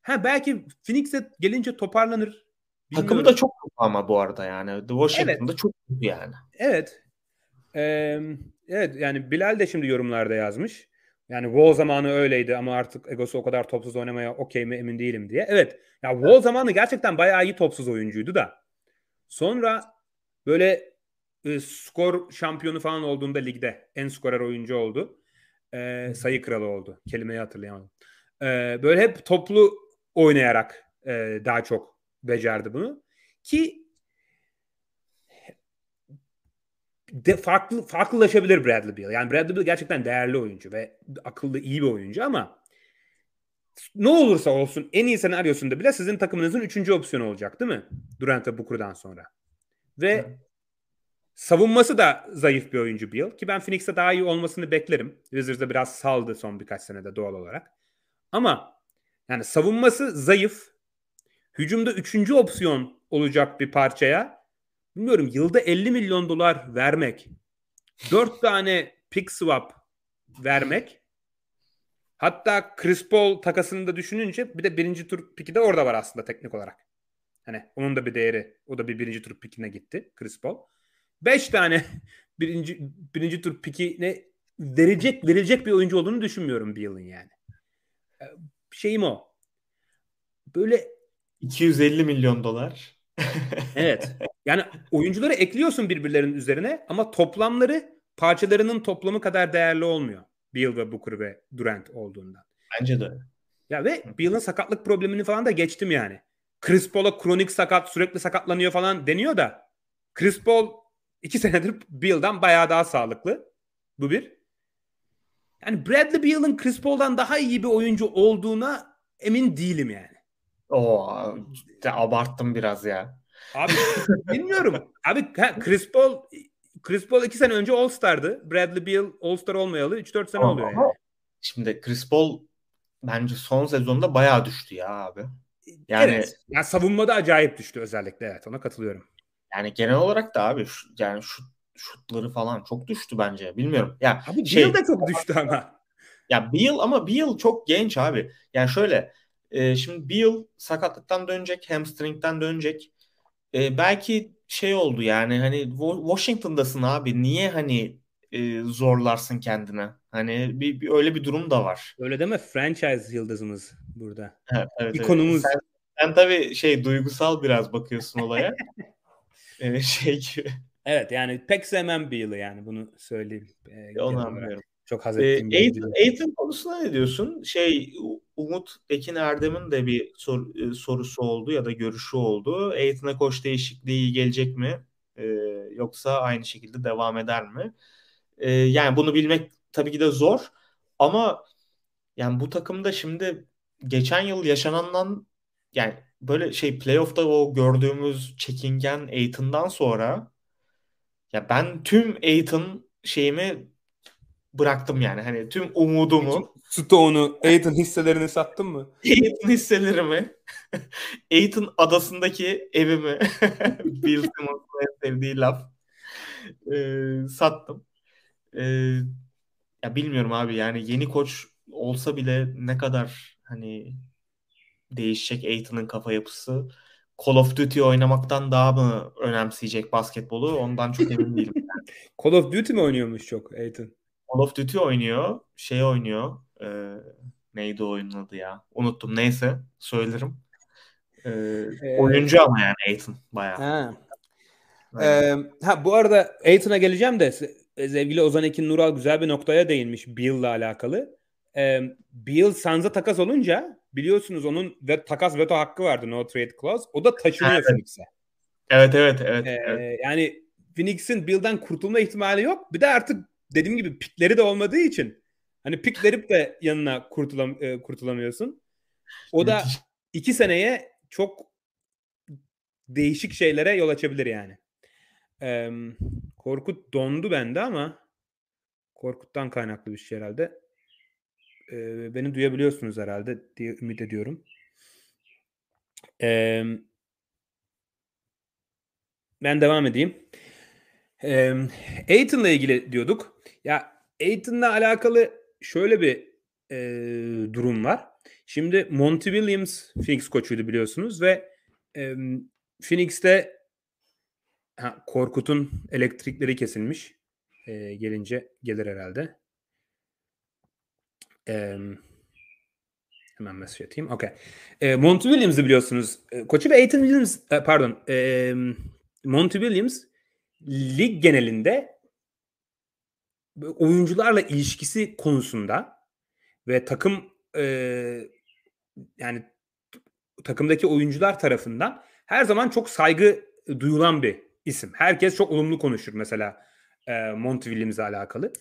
Ha belki Phoenix'e gelince toparlanır. Bilmiyorum. Takımı da çok kötü ama bu arada yani. The Washington'da evet. çok kötü yani. Evet. Ee, evet yani Bilal de şimdi yorumlarda yazmış. Yani Wall zamanı öyleydi ama artık egosu o kadar topsuz oynamaya okey mi emin değilim diye. Evet. Ya Wall zamanı gerçekten bayağı iyi topsuz oyuncuydu da. Sonra böyle e, skor şampiyonu falan olduğunda ligde en skorer oyuncu oldu. E, sayı kralı oldu. Kelimeyi hatırlayamadım. E, böyle hep toplu oynayarak e, daha çok becerdi bunu. Ki de farklı farklılaşabilir Bradley Beal. Yani Bradley Beal gerçekten değerli oyuncu ve akıllı iyi bir oyuncu ama ne olursa olsun en iyi senaryosunda bile sizin takımınızın üçüncü opsiyonu olacak değil mi? Durant ve Booker'dan sonra. Ve evet. savunması da zayıf bir oyuncu Beal. Ki ben Phoenix'te daha iyi olmasını beklerim. Wizards'da biraz saldı son birkaç senede doğal olarak. Ama yani savunması zayıf. Hücumda üçüncü opsiyon olacak bir parçaya bilmiyorum yılda 50 milyon dolar vermek, 4 tane pick swap vermek hatta Chris Paul takasını da düşününce bir de birinci tur piki de orada var aslında teknik olarak. Hani onun da bir değeri. O da bir birinci tur pikine gitti Chris Paul. 5 tane birinci birinci tur pikine verecek verilecek bir oyuncu olduğunu düşünmüyorum bir yılın yani. Ee, şeyim o. Böyle 250 milyon dolar. Evet. Yani oyuncuları ekliyorsun birbirlerinin üzerine ama toplamları parçalarının toplamı kadar değerli olmuyor. Beal ve Booker ve Durant olduğundan. Bence de. Ya ve Beal'ın sakatlık problemini falan da geçtim yani. Chris Paul'a kronik sakat sürekli sakatlanıyor falan deniyor da Chris Paul iki senedir Beal'dan bayağı daha sağlıklı. Bu bir. Yani Bradley Beal'ın Chris Paul'dan daha iyi bir oyuncu olduğuna emin değilim yani. Oo, abarttım biraz ya. Abi bilmiyorum. Abi Chris Paul Chris Paul iki sene önce All Star'dı. Bradley Beal All Star olmayalı 3-4 sene ama, oluyor yani. Şimdi Chris Paul bence son sezonda bayağı düştü ya abi. Yani evet. Ya savunmada acayip düştü özellikle evet ona katılıyorum. Yani genel olarak da abi şu, yani şut şutları falan çok düştü bence. Bilmiyorum. Ya abi şey, Beal de çok düştü ama. Ya Beal ama Beal çok genç abi. Yani şöyle e, şimdi Beal sakatlıktan dönecek, hamstring'den dönecek e, belki şey oldu yani hani Washington'dasın abi niye hani e, zorlarsın kendine? Hani bir, bir öyle bir durum da var. Öyle deme franchise yıldızımız burada. Evet, evet, İkonumuz. Evet. Sen, sen tabii şey duygusal biraz bakıyorsun olaya. ee, şey gibi. Evet yani pek sevmem Beal'ı yani bunu söyleyeyim. Ee, Onu anlıyorum. Çok haz ettiğim ee, eğitim, eğitim konusuna ne diyorsun? Şey Umut Ekin Erdem'in de bir sor, e, sorusu oldu ya da görüşü oldu. Eğitime koç değişikliği gelecek mi? E, yoksa aynı şekilde devam eder mi? E, yani bunu bilmek tabii ki de zor. Ama yani bu takımda şimdi geçen yıl yaşanandan yani böyle şey playoff'ta o gördüğümüz çekingen Aiton'dan sonra ya ben tüm Aiton şeyimi bıraktım yani. Hani tüm umudumu Stone'u, Aiton hisselerini sattın mı? Aiton hisselerimi Aiton adasındaki evimi Bill Simmons'ın sevdiği laf e, sattım. E, ya bilmiyorum abi yani yeni koç olsa bile ne kadar hani değişecek Aiton'un kafa yapısı. Call of Duty oynamaktan daha mı önemseyecek basketbolu ondan çok emin değilim. Call of Duty mi oynuyormuş çok Aiton? Call of Duty oynuyor. Şey oynuyor. E, neydi oyunun adı ya? Unuttum. Neyse söylerim. E, ee, oyuncu ama yani Aiton bayağı. Ha. Ee, ha bu arada Aiton'a geleceğim de sevgili Ozan Ekin Nural güzel bir noktaya değinmiş Bill'la alakalı. Ee, Bill Suns'a takas olunca biliyorsunuz onun ve takas veto hakkı vardı no trade clause. O da taşınıyor evet. Phoenix'e. Evet evet evet, ee, evet. Yani Phoenix'in Bill'den kurtulma ihtimali yok. Bir de artık dediğim gibi pikleri de olmadığı için hani pik verip de yanına kurtulam e, kurtulamıyorsun. O da iki seneye çok değişik şeylere yol açabilir yani. Ee, Korkut dondu bende ama Korkut'tan kaynaklı bir şey herhalde. Ee, beni duyabiliyorsunuz herhalde diye ümit ediyorum. Ee, ben devam edeyim. Ee, Aiton'la ilgili diyorduk. Ya Aiton'la alakalı şöyle bir e, durum var. Şimdi Monty Williams Phoenix koçuydu biliyorsunuz ve e, Phoenix'te ha, Korkut'un elektrikleri kesilmiş. E, gelince gelir herhalde. E, hemen mesaj atayım. Okay. E, Monty Williams'ı biliyorsunuz. E, koçu ve Aiton Williams e, pardon e, Monty Williams lig genelinde oyuncularla ilişkisi konusunda ve takım e, yani takımdaki oyuncular tarafından her zaman çok saygı duyulan bir isim. Herkes çok olumlu konuşur mesela e, Monty Williams'la alakalı.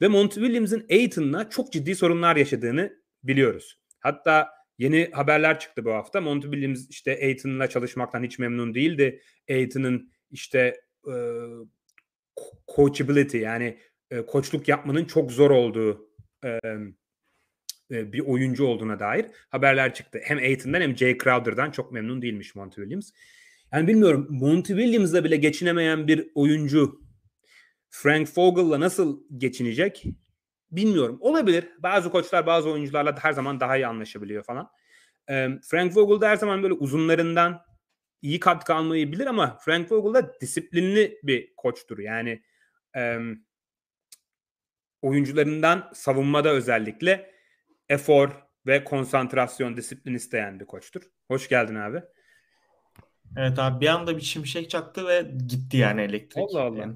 Ve Monty Williams'ın Aiton'la çok ciddi sorunlar yaşadığını biliyoruz. Hatta yeni haberler çıktı bu hafta. Monty Williams işte Aiton'la çalışmaktan hiç memnun değildi. Aiton'ın işte e, coachability yani e, koçluk yapmanın çok zor olduğu e, bir oyuncu olduğuna dair haberler çıktı. Hem Aiton'dan hem Jay Crowder'dan çok memnun değilmiş Monty Williams. Yani bilmiyorum Monty Williams'la bile geçinemeyen bir oyuncu Frank Vogel'la nasıl geçinecek bilmiyorum. Olabilir. Bazı koçlar bazı oyuncularla her zaman daha iyi anlaşabiliyor falan. Frank Vogel her zaman böyle uzunlarından iyi katkı almayı bilir ama Frank Vogel da disiplinli bir koçtur. Yani oyuncularından savunmada özellikle efor ve konsantrasyon, disiplin isteyen bir koçtur. Hoş geldin abi. Evet abi bir anda bir şimşek çaktı ve gitti yani elektrik. Allah Allah. Yani,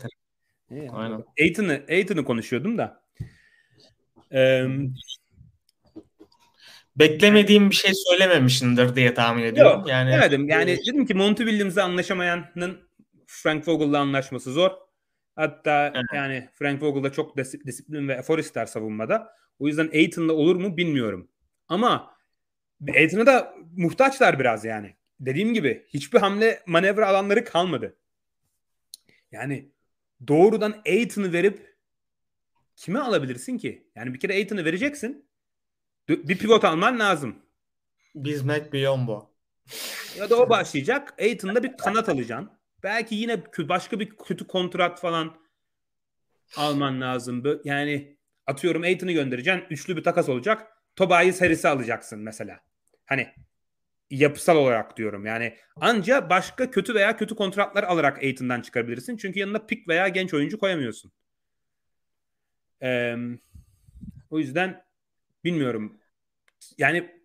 İyi, Aynen. Aiton'u, Aiton'u konuşuyordum da. Ee, Beklemediğim bir şey söylememişindir diye tahmin ediyorum. Yok, yani demedim. Yani dedim ki Monty Williams'la anlaşamayanın Frank Vogel'la anlaşması zor. Hatta evet. yani Frank Vogel da çok disiplin ve efor ister savunmada. O yüzden Aiton'la olur mu bilmiyorum. Ama Aiton'a da muhtaçlar biraz yani. Dediğim gibi hiçbir hamle manevra alanları kalmadı. Yani doğrudan Aiton'u verip kime alabilirsin ki? Yani bir kere Aiton'u vereceksin. Bir pivot alman lazım. Bismack Biyombo. Ya da o başlayacak. Aiton'da bir kanat alacaksın. Belki yine başka bir kötü kontrat falan alman lazım. Yani atıyorum Aiton'u göndereceksin. Üçlü bir takas olacak. Tobias serisi alacaksın mesela. Hani yapısal olarak diyorum. Yani anca başka kötü veya kötü kontratlar alarak Aiton'dan çıkarabilirsin. Çünkü yanına pik veya genç oyuncu koyamıyorsun. Ee, o yüzden bilmiyorum. Yani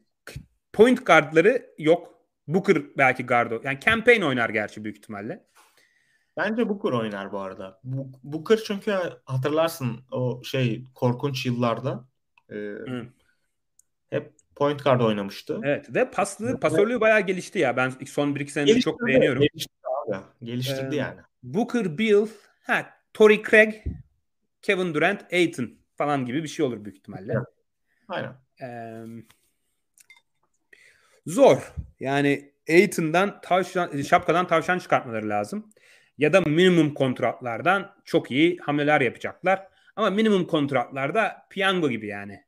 point guardları yok. Booker belki gardo. Yani campaign oynar gerçi büyük ihtimalle. Bence Booker oynar bu arada. Booker çünkü hatırlarsın o şey korkunç yıllarda e, hep point guard oynamıştı. Evet ve paslı, pasörlüğü bayağı gelişti ya. Ben son bir iki senedir çok beğeniyorum. Geliştirdi abi. Geliştirdi ee, yani. Booker, Bill, ha, Tory Craig, Kevin Durant, Aiton falan gibi bir şey olur büyük ihtimalle. Evet. Aynen. Ee, zor. Yani Aiton'dan tavşan, şapkadan tavşan çıkartmaları lazım. Ya da minimum kontratlardan çok iyi hamleler yapacaklar. Ama minimum kontratlarda piyango gibi yani.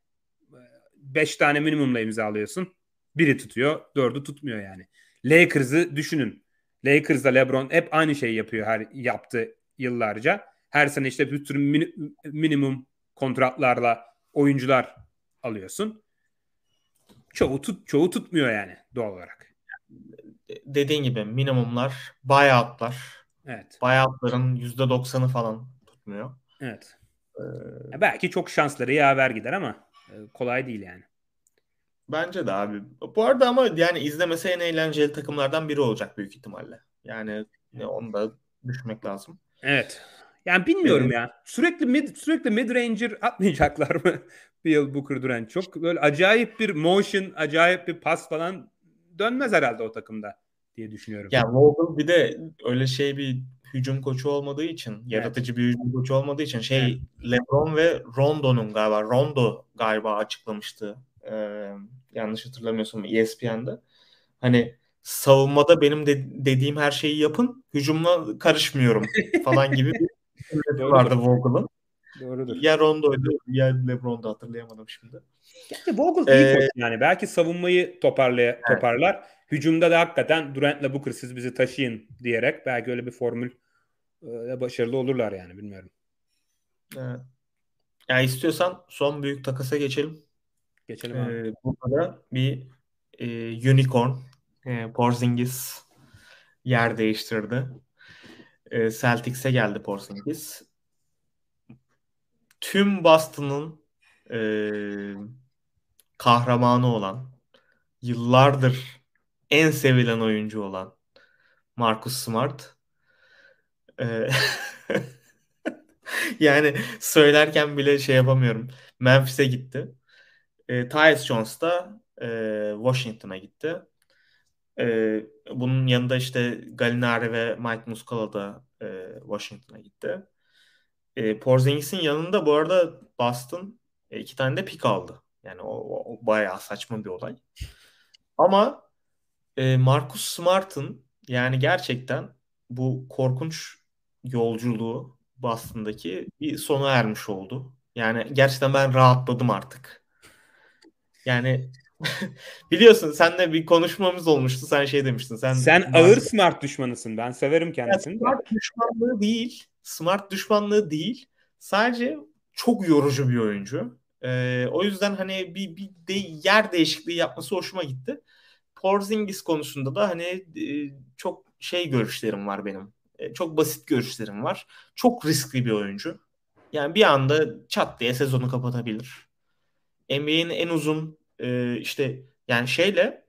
Beş tane minimumla imzalıyorsun. Biri tutuyor, dördü tutmuyor yani. Lakers'ı düşünün. Lakers'da LeBron hep aynı şeyi yapıyor her yaptı yıllarca. Her sene işte bir sürü min, minimum kontratlarla oyuncular alıyorsun. Çoğu tut çoğu tutmuyor yani doğal olarak. Dediğin gibi minimumlar, buyoutlar. Evet. Buyoutların %90'ı falan tutmuyor. Evet. Ee, belki çok şansları yaver gider ama e, kolay değil yani. Bence de abi. Bu arada ama yani izlemesi en eğlenceli takımlardan biri olacak büyük ihtimalle. Yani onu da düşünmek lazım. Evet. Yani bilmiyorum evet. ya. Sürekli mid, sürekli mid ranger atmayacaklar mı? Bill Booker Durant. Çok böyle acayip bir motion, acayip bir pas falan dönmez herhalde o takımda diye düşünüyorum. Ya Vogel bir de öyle şey bir hücum koçu olmadığı için, evet. yaratıcı bir hücum koçu olmadığı için şey evet. LeBron ve Rondo'nun galiba Rondo galiba açıklamıştı. Ee, yanlış hatırlamıyorsam ESPN'de. Hani savunmada benim de, dediğim her şeyi yapın, hücumla karışmıyorum falan gibi bir vardı Vogel'ın. Doğrudur. Ya Rondo'ydu ya LeBron'du hatırlayamadım şimdi. Yani Vogel ee, iyi koç yani. Belki savunmayı toparlay evet. toparlar. Hücumda da hakikaten Durant'la Booker siz bizi taşıyın diyerek belki öyle bir formül e, başarılı olurlar yani bilmiyorum. Evet. Yani istiyorsan son büyük takasa geçelim. Geçelim abi. Ee, burada bir e, unicorn e, Porzingis yer değiştirdi. E, Celtics'e geldi Porzingis. Tüm Boston'ın e, kahramanı olan yıllardır en sevilen oyuncu olan Marcus Smart e, yani söylerken bile şey yapamıyorum. Memphis'e gitti. E, Tyus Jones da e, Washington'a gitti. E, bunun yanında işte Gallinari ve Mike Muscala da e, Washington'a gitti. E, Porzingis'in yanında bu arada Boston e, iki tane de pik aldı. Yani o, o, o bayağı saçma bir olay. Ama e, Marcus Smart'ın yani gerçekten bu korkunç yolculuğu Boston'daki bir sona ermiş oldu. Yani gerçekten ben rahatladım artık. Yani biliyorsun senle bir konuşmamız olmuştu. Sen şey demiştin. Sen Sen ağır smart düşmanısın. Ben severim kendisini. Yani smart düşmanlığı değil. Smart düşmanlığı değil. Sadece çok yorucu bir oyuncu. Ee, o yüzden hani bir, bir de yer değişikliği yapması hoşuma gitti. Porzingis konusunda da hani e, çok şey görüşlerim var benim. E, çok basit görüşlerim var. Çok riskli bir oyuncu. Yani bir anda çat diye sezonu kapatabilir. NBA'nin en uzun e, işte yani şeyle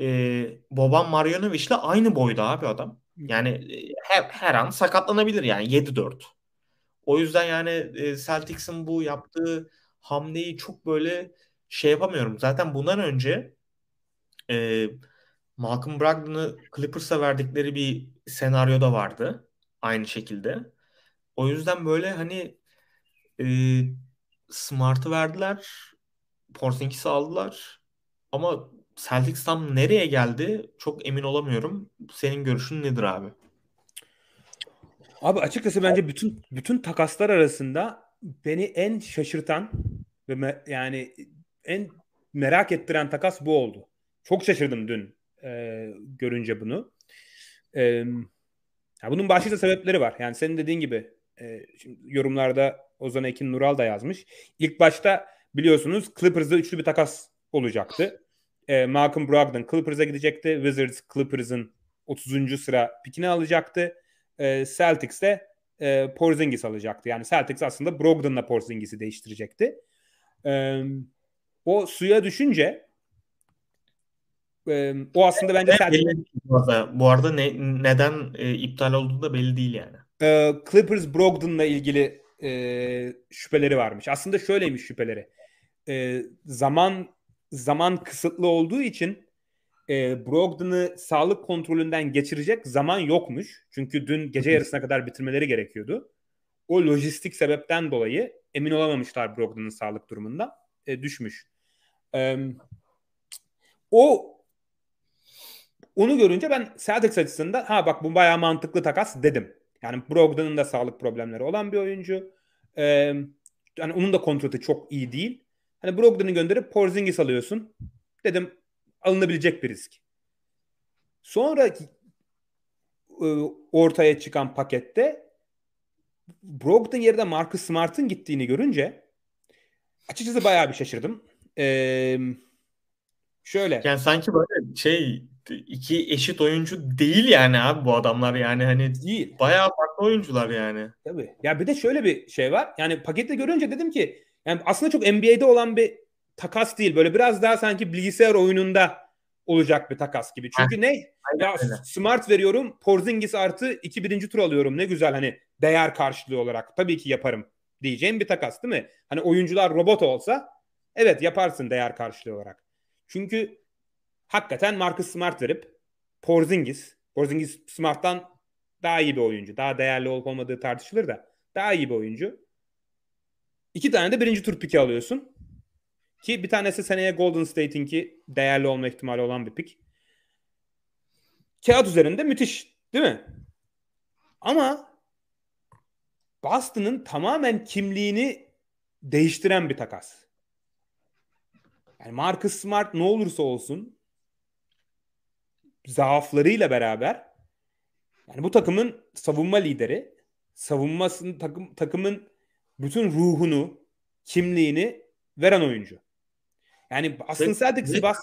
e, Boban Marjanovic'le aynı boyda abi adam. Yani e, her, her an sakatlanabilir yani 7-4. O yüzden yani e, Celtics'in bu yaptığı hamleyi çok böyle şey yapamıyorum. Zaten bundan önce e, Malcolm Brogdon'ı Clippers'a verdikleri bir senaryo da vardı. Aynı şekilde. O yüzden böyle hani e, Smart'ı verdiler. Porzingis'i aldılar. Ama Celtics tam nereye geldi çok emin olamıyorum. Senin görüşün nedir abi? Abi açıkçası bence bütün bütün takaslar arasında beni en şaşırtan ve me- yani en merak ettiren takas bu oldu. Çok şaşırdım dün e, görünce bunu. E, ya bunun başlıca sebepleri var. Yani senin dediğin gibi e, yorumlarda Ozan Ekin Nural da yazmış. İlk başta biliyorsunuz Clippers'da üçlü bir takas olacaktı. E, Malcolm Brogdon Clippers'a gidecekti. Wizards Clippers'ın 30. sıra pikini alacaktı. E, Celtics de e, Porzingis alacaktı. Yani Celtics aslında Brogdon'la Porzingis'i değiştirecekti. E, o suya düşünce e, o aslında bence Celtics... Bu arada ne, neden e, iptal olduğu da belli değil yani. E, Clippers Brogdon'la ilgili e, şüpheleri varmış. Aslında şöyleymiş şüpheleri. E, zaman zaman kısıtlı olduğu için e, Brogdon'ı sağlık kontrolünden geçirecek zaman yokmuş. Çünkü dün gece yarısına kadar bitirmeleri gerekiyordu. O lojistik sebepten dolayı emin olamamışlar Brogdon'ın sağlık durumundan. E, düşmüş. E, o onu görünce ben Celtics açısından ha bak bu bayağı mantıklı takas dedim. Yani Brogdon'un da sağlık problemleri olan bir oyuncu. Ee, yani onun da kontratı çok iyi değil. Hani Brogdon'u gönderip Porzingis alıyorsun. Dedim alınabilecek bir risk. Sonra e, ortaya çıkan pakette Brogdon yerine Marcus Smart'ın gittiğini görünce açıkçası bayağı bir şaşırdım. Ee, şöyle. Yani sanki böyle şey iki eşit oyuncu değil yani abi bu adamlar yani hani değil. Bayağı farklı oyuncular yani. Tabii. Ya bir de şöyle bir şey var. Yani pakette görünce dedim ki yani aslında çok NBA'de olan bir takas değil. Böyle biraz daha sanki bilgisayar oyununda olacak bir takas gibi. Çünkü Heh. ne? Aynen ya. Smart veriyorum. Porzingis artı iki birinci tur alıyorum. Ne güzel hani değer karşılığı olarak. Tabii ki yaparım diyeceğim bir takas değil mi? Hani oyuncular robot olsa evet yaparsın değer karşılığı olarak. Çünkü hakikaten Marcus Smart verip Porzingis, Porzingis Smart'tan daha iyi bir oyuncu. Daha değerli olup olmadığı tartışılır da daha iyi bir oyuncu. İki tane de birinci tur piki alıyorsun. Ki bir tanesi seneye Golden State'in ki değerli olma ihtimali olan bir pik. Kağıt üzerinde müthiş değil mi? Ama Boston'ın tamamen kimliğini değiştiren bir takas. Yani Marcus Smart ne olursa olsun zaaflarıyla beraber yani bu takımın savunma lideri, savunmasının takım takımın bütün ruhunu, kimliğini veren oyuncu. Yani Boston Celtics'i bas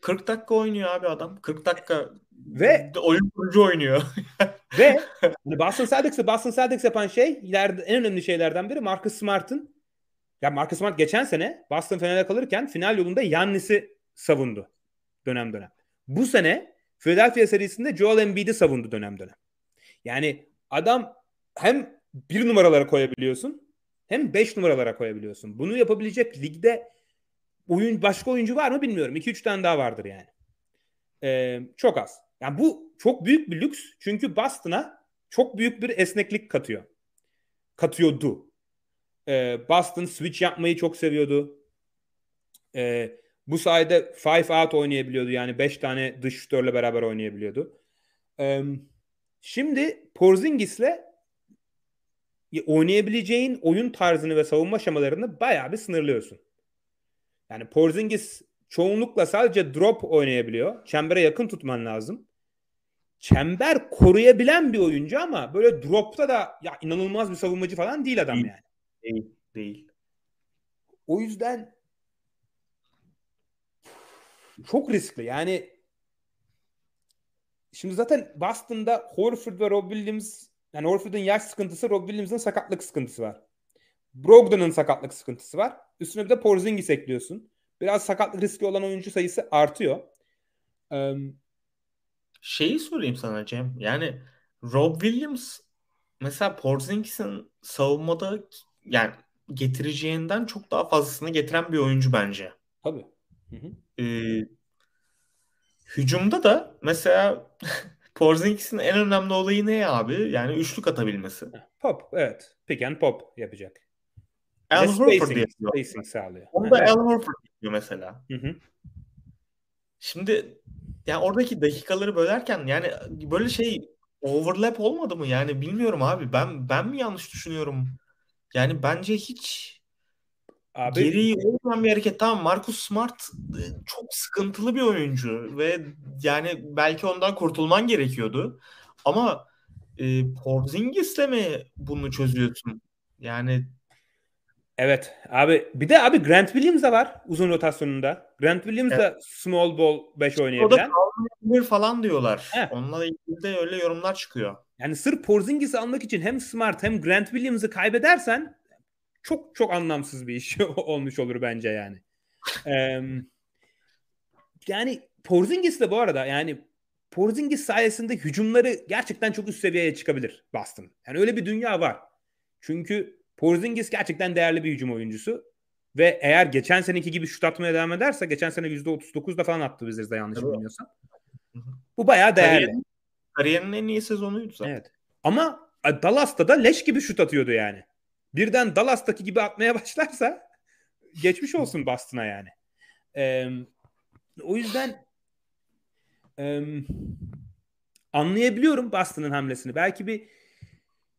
40 dakika oynuyor abi adam. 40 dakika ve oyun kurucu oynuyor. ve hani Boston Celtics'i Boston Celtics yapan şey ileride en önemli şeylerden biri Marcus Smart'ın ya Marcus Smart geçen sene Boston finale kalırken final yolunda Yannis'i savundu dönem dönem. Bu sene Philadelphia serisinde Joel Embiid'i savundu dönem dönem. Yani adam hem bir numaralara koyabiliyorsun hem beş numaralara koyabiliyorsun. Bunu yapabilecek ligde oyun başka oyuncu var mı bilmiyorum. 2-3 tane daha vardır yani. Ee, çok az. Yani bu çok büyük bir lüks. Çünkü Boston'a çok büyük bir esneklik katıyor. Katıyordu. Ee, Boston switch yapmayı çok seviyordu. Ee, bu sayede five out oynayabiliyordu. Yani beş tane dış şutörle beraber oynayabiliyordu. Ee, şimdi Porzingis'le oynayabileceğin oyun tarzını ve savunma şemalarını bayağı bir sınırlıyorsun. Yani Porzingis çoğunlukla sadece drop oynayabiliyor. Çembere yakın tutman lazım. Çember koruyabilen bir oyuncu ama böyle dropta da ya inanılmaz bir savunmacı falan değil adam değil. yani. Değil, değil. O yüzden çok riskli. Yani şimdi zaten Boston'da Horford ve Rob Williams yani Horford'un yaş sıkıntısı, Rob Williams'ın sakatlık sıkıntısı var. Brogdon'un sakatlık sıkıntısı var. Üstüne bir de Porzingis ekliyorsun. Biraz sakatlık riski olan oyuncu sayısı artıyor. Ee, Şeyi sorayım sana Cem. Yani Rob Williams mesela Porzingis'in savunmada yani getireceğinden çok daha fazlasını getiren bir oyuncu bence. Tabii. Hı hı. Ee, hücumda da mesela Porzingis'in en önemli olayı ne abi? Yani üçlük atabilmesi. Pop evet. Pick and pop yapacak. Al Horford yapıyor. Spacing sağlıyor. Onu da Al Horford yapıyor mesela. Hı hı. Şimdi yani oradaki dakikaları bölerken yani böyle şey overlap olmadı mı? Yani bilmiyorum abi. Ben ben mi yanlış düşünüyorum? Yani bence hiç Abi, geri olmayan bir hareket. Tamam Marcus Smart e, çok sıkıntılı bir oyuncu ve yani belki ondan kurtulman gerekiyordu. Ama e, Porzingis'le mi bunu çözüyorsun? Yani Evet abi bir de abi Grant Williams da var uzun rotasyonunda. Grant Williams evet. da small ball 5 oynayabilen. O da falan diyorlar. Heh. Onunla ilgili de öyle yorumlar çıkıyor. Yani sırf Porzingis'i almak için hem Smart hem Grant Williams'ı kaybedersen çok çok anlamsız bir iş olmuş olur bence yani. ee, yani Porzingis de bu arada yani Porzingis sayesinde hücumları gerçekten çok üst seviyeye çıkabilir Boston. Yani öyle bir dünya var. Çünkü Porzingis gerçekten değerli bir hücum oyuncusu. Ve eğer geçen seneki gibi şut atmaya devam ederse geçen sene %39'da falan attı Wizards'da yanlış Evet. bilmiyorsam. Bu bayağı değerli. Kariyerin, kariyerinin en iyi sezonuydu zaten. Evet. Ama Dallas'ta da leş gibi şut atıyordu yani. Birden Dallas'taki gibi atmaya başlarsa geçmiş olsun Boston'a yani. Ee, o yüzden e, anlayabiliyorum Boston'ın hamlesini. Belki bir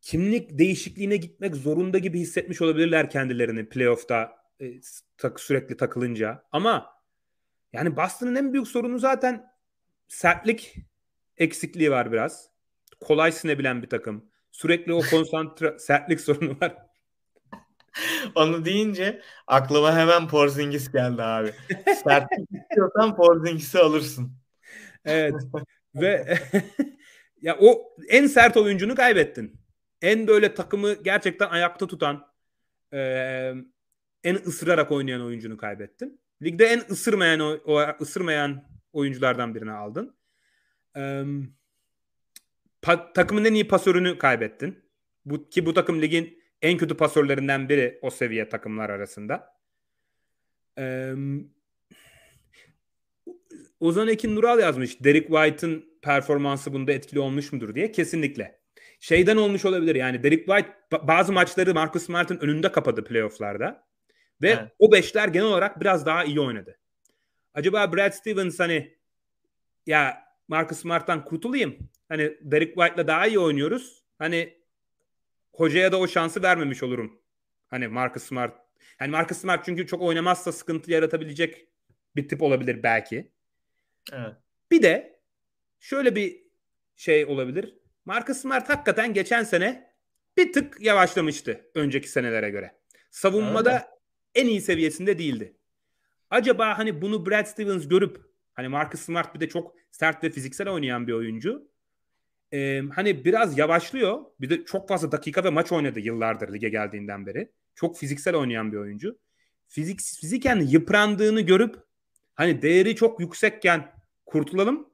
kimlik değişikliğine gitmek zorunda gibi hissetmiş olabilirler kendilerini playoff'ta e, tak, sürekli takılınca. Ama yani Boston'ın en büyük sorunu zaten sertlik eksikliği var biraz. Kolay sinebilen bir takım. Sürekli o konsantre sertlik sorunu var. Onu deyince aklıma hemen Porzingis geldi abi. Sertlik istiyorsan Porzingis'i alırsın. Evet. Ve ya o en sert oyuncunu kaybettin. En böyle takımı gerçekten ayakta tutan, e, en ısırarak oynayan oyuncunu kaybettin. Ligde en ısırmayan o ısırmayan oyunculardan birini aldın. E, pa, takımın en iyi pasörünü kaybettin. Bu ki bu takım ligin en kötü pasörlerinden biri o seviye takımlar arasında. Eee Ozan Ekin Nural yazmış. Derek White'ın performansı bunda etkili olmuş mudur diye. Kesinlikle. Şeyden olmuş olabilir yani Derek White bazı maçları Marcus Smart'ın önünde kapadı playofflarda. Ve evet. o beşler genel olarak biraz daha iyi oynadı. Acaba Brad Stevens hani ya Marcus Smart'tan kurtulayım. Hani Derek White'la daha iyi oynuyoruz. Hani hocaya da o şansı vermemiş olurum. Hani Marcus Smart. Hani Marcus Smart çünkü çok oynamazsa sıkıntı yaratabilecek bir tip olabilir belki. Evet. Bir de şöyle bir şey olabilir. Marcus Smart hakikaten geçen sene bir tık yavaşlamıştı önceki senelere göre. Savunmada Öyle. en iyi seviyesinde değildi. Acaba hani bunu Brad Stevens görüp hani Marcus Smart bir de çok sert ve fiziksel oynayan bir oyuncu. Ee, hani biraz yavaşlıyor. Bir de çok fazla dakika ve maç oynadı yıllardır lige geldiğinden beri. Çok fiziksel oynayan bir oyuncu. Fizik, fiziken yıprandığını görüp hani değeri çok yüksekken kurtulalım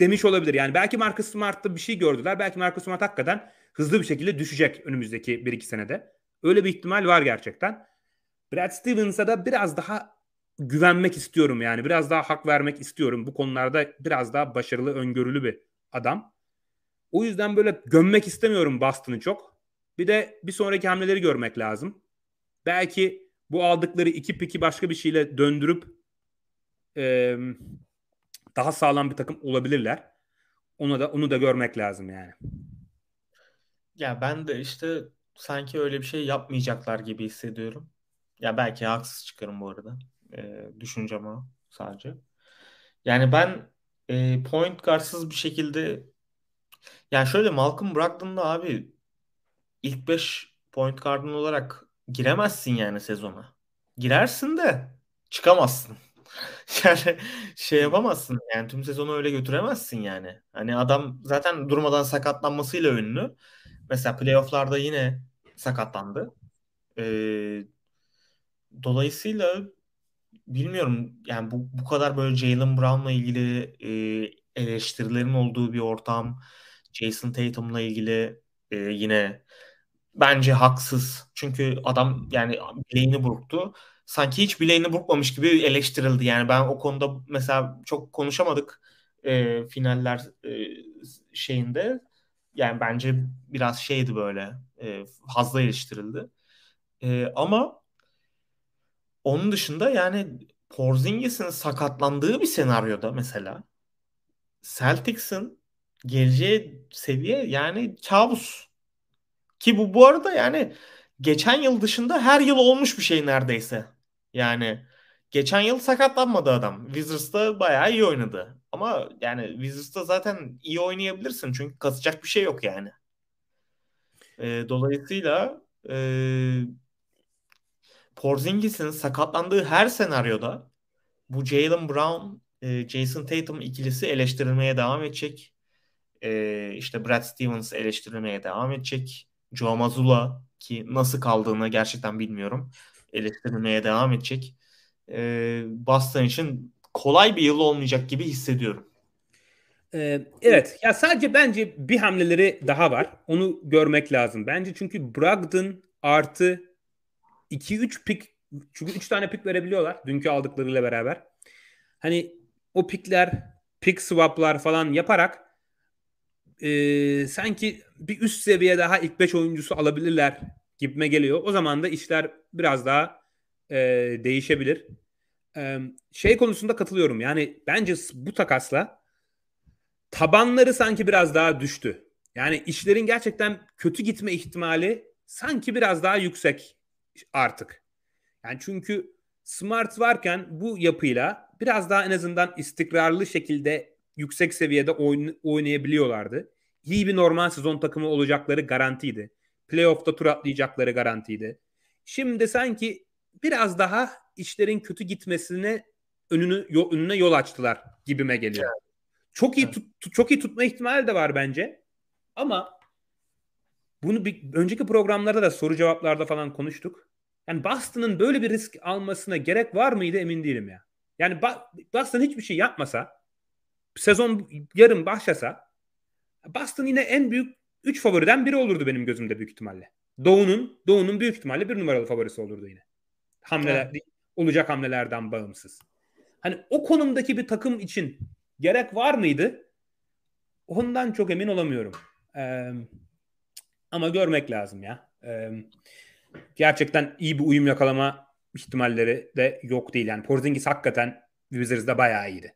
demiş olabilir. Yani belki Marcus Smart'ta bir şey gördüler. Belki Marcus Smart hakikaten hızlı bir şekilde düşecek önümüzdeki 1-2 senede. Öyle bir ihtimal var gerçekten. Brad Stevens'a da biraz daha güvenmek istiyorum yani. Biraz daha hak vermek istiyorum. Bu konularda biraz daha başarılı, öngörülü bir adam. O yüzden böyle gömmek istemiyorum Boston'ı çok. Bir de bir sonraki hamleleri görmek lazım. Belki bu aldıkları iki piki başka bir şeyle döndürüp e, daha sağlam bir takım olabilirler. Onu da onu da görmek lazım yani. Ya ben de işte sanki öyle bir şey yapmayacaklar gibi hissediyorum. Ya belki haksız çıkarım bu arada. E, düşüncem o sadece. Yani ben e, point guardsız bir şekilde yani şöyle Malcolm Brogdon'da abi ilk 5 point guard'ın olarak giremezsin yani sezona. Girersin de çıkamazsın. yani şey yapamazsın yani tüm sezonu öyle götüremezsin yani. Hani adam zaten durmadan sakatlanmasıyla ünlü. Mesela playofflarda yine sakatlandı. Ee, dolayısıyla bilmiyorum yani bu, bu kadar böyle Jalen Brown'la ilgili e, eleştirilerin olduğu bir ortam. Jason Tatum'la ilgili e, yine bence haksız. Çünkü adam yani bileğini burktu. Sanki hiç bileğini burkmamış gibi eleştirildi. Yani ben o konuda mesela çok konuşamadık e, finaller e, şeyinde. Yani bence biraz şeydi böyle e, fazla eleştirildi. E, ama onun dışında yani Porzingis'in sakatlandığı bir senaryoda mesela Celtics'in geleceği seviye yani kabus. Ki bu bu arada yani geçen yıl dışında her yıl olmuş bir şey neredeyse. Yani geçen yıl sakatlanmadı adam. Wizards'ta bayağı iyi oynadı. Ama yani Wizards'ta zaten iyi oynayabilirsin çünkü kasacak bir şey yok yani. E, dolayısıyla e, Porzingis'in sakatlandığı her senaryoda bu Jalen Brown, e, Jason Tatum ikilisi eleştirilmeye devam edecek. E, işte Brad Stevens eleştirilmeye devam edecek. Joe Mazzulla ki nasıl kaldığını gerçekten bilmiyorum. Eleştirilmeye devam edecek. E, Boston için kolay bir yıl olmayacak gibi hissediyorum. Evet. Ya sadece bence bir hamleleri daha var. Onu görmek lazım. Bence çünkü Brogdon artı 2-3 pik çünkü 3 tane pik verebiliyorlar dünkü aldıklarıyla beraber. Hani o pikler, pick swaplar falan yaparak e, sanki bir üst seviye daha ilk 5 oyuncusu alabilirler gibime geliyor. O zaman da işler biraz daha e, değişebilir. E, şey konusunda katılıyorum. Yani bence bu takasla tabanları sanki biraz daha düştü. Yani işlerin gerçekten kötü gitme ihtimali sanki biraz daha yüksek artık. Yani çünkü Smart varken bu yapıyla biraz daha en azından istikrarlı şekilde yüksek seviyede oyn- oynayabiliyorlardı. İyi bir normal sezon takımı olacakları garantiydi. Playoff'ta tur atlayacakları garantiydi. Şimdi sanki biraz daha işlerin kötü gitmesine önünü yol, önüne yol açtılar gibime geliyor. Evet. Çok iyi tut, çok iyi tutma ihtimali de var bence. Ama bunu bir önceki programlarda da soru cevaplarda falan konuştuk. Yani Boston'ın böyle bir risk almasına gerek var mıydı emin değilim ya. Yani Boston hiçbir şey yapmasa sezon yarım başlasa Boston yine en büyük 3 favoriden biri olurdu benim gözümde büyük ihtimalle. Doğu'nun Doğu'nun büyük ihtimalle bir numaralı favorisi olurdu yine. Hamleler evet. olacak hamlelerden bağımsız. Hani o konumdaki bir takım için gerek var mıydı? Ondan çok emin olamıyorum. Ee, ama görmek lazım ya. Ee, gerçekten iyi bir uyum yakalama ihtimalleri de yok değil. Yani Porzingis hakikaten Wizards'da bayağı iyiydi.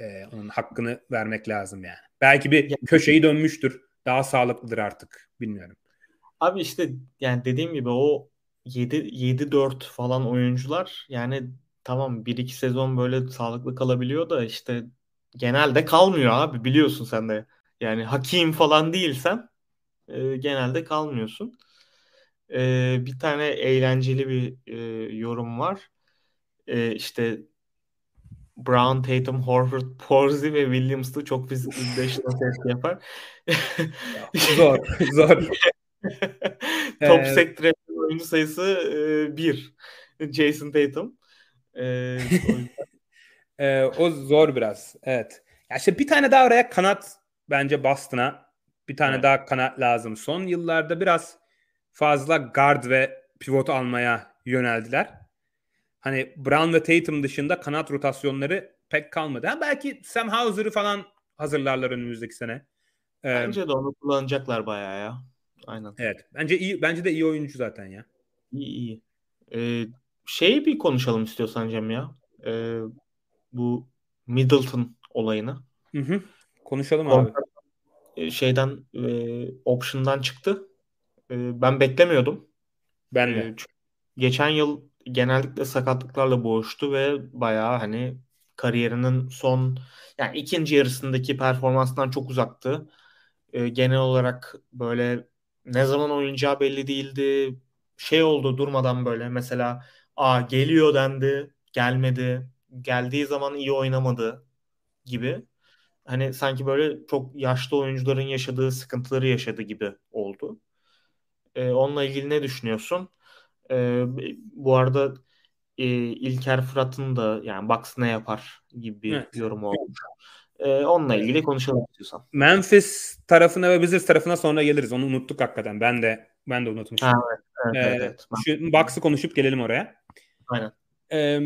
Ee, onun hakkını vermek lazım yani. Belki bir köşeyi dönmüştür. Daha sağlıklıdır artık. Bilmiyorum. Abi işte yani dediğim gibi o 7 7-4 falan oyuncular yani tamam 1-2 sezon böyle sağlıklı kalabiliyor da işte genelde kalmıyor abi biliyorsun sen de. Yani hakim falan değilsen e, genelde kalmıyorsun. E, bir tane eğlenceli bir e, yorum var. E, işte Brown, Tatum, Horford, Porzi ve Williams'ı çok fiziksel beşli test yapar. zor, zor. Top ee... sektöre oyuncu sayısı e, bir. Jason Tatum. E, o, e, o zor biraz. Evet. Ya işte bir tane daha oraya kanat bence Boston'a bir tane evet. daha kanat lazım. Son yıllarda biraz fazla guard ve pivot almaya yöneldiler. Hani Brown ve Tatum dışında kanat rotasyonları pek kalmadı. Yani belki Sam Hauser'ı falan hazırlarlar önümüzdeki sene. Ee, bence de onu kullanacaklar bayağı ya. Aynen. Evet. Bence iyi bence de iyi oyuncu zaten ya. İyi iyi. Ee, şeyi bir konuşalım istiyorsan Cem ya. Ee, bu Middleton olayını. Hı hı. Konuşalım Kon- abi. E, şeyden e, option'dan çıktı. E, ben beklemiyordum. Ben de. E, geçen yıl genellikle sakatlıklarla boğuştu ve bayağı hani kariyerinin son yani ikinci yarısındaki performansından çok uzaktı. E, genel olarak böyle ne zaman oynayacağı belli değildi. Şey oldu durmadan böyle mesela a geliyor dendi, gelmedi. Geldiği zaman iyi oynamadı gibi hani sanki böyle çok yaşlı oyuncuların yaşadığı sıkıntıları yaşadı gibi oldu. E, onunla ilgili ne düşünüyorsun? E, bu arada e, İlker Fırat'ın da yani Bucks ne yapar gibi bir evet. yorumu olmuş. E, onunla ilgili konuşalım istiyorsan. Memphis tarafına ve Wizards tarafına sonra geliriz. Onu unuttuk hakikaten. Ben de ben de unutmuşum. Ha, evet, evet, ee, evet. Şu Bucks'ı konuşup gelelim oraya. Aynen. Ee,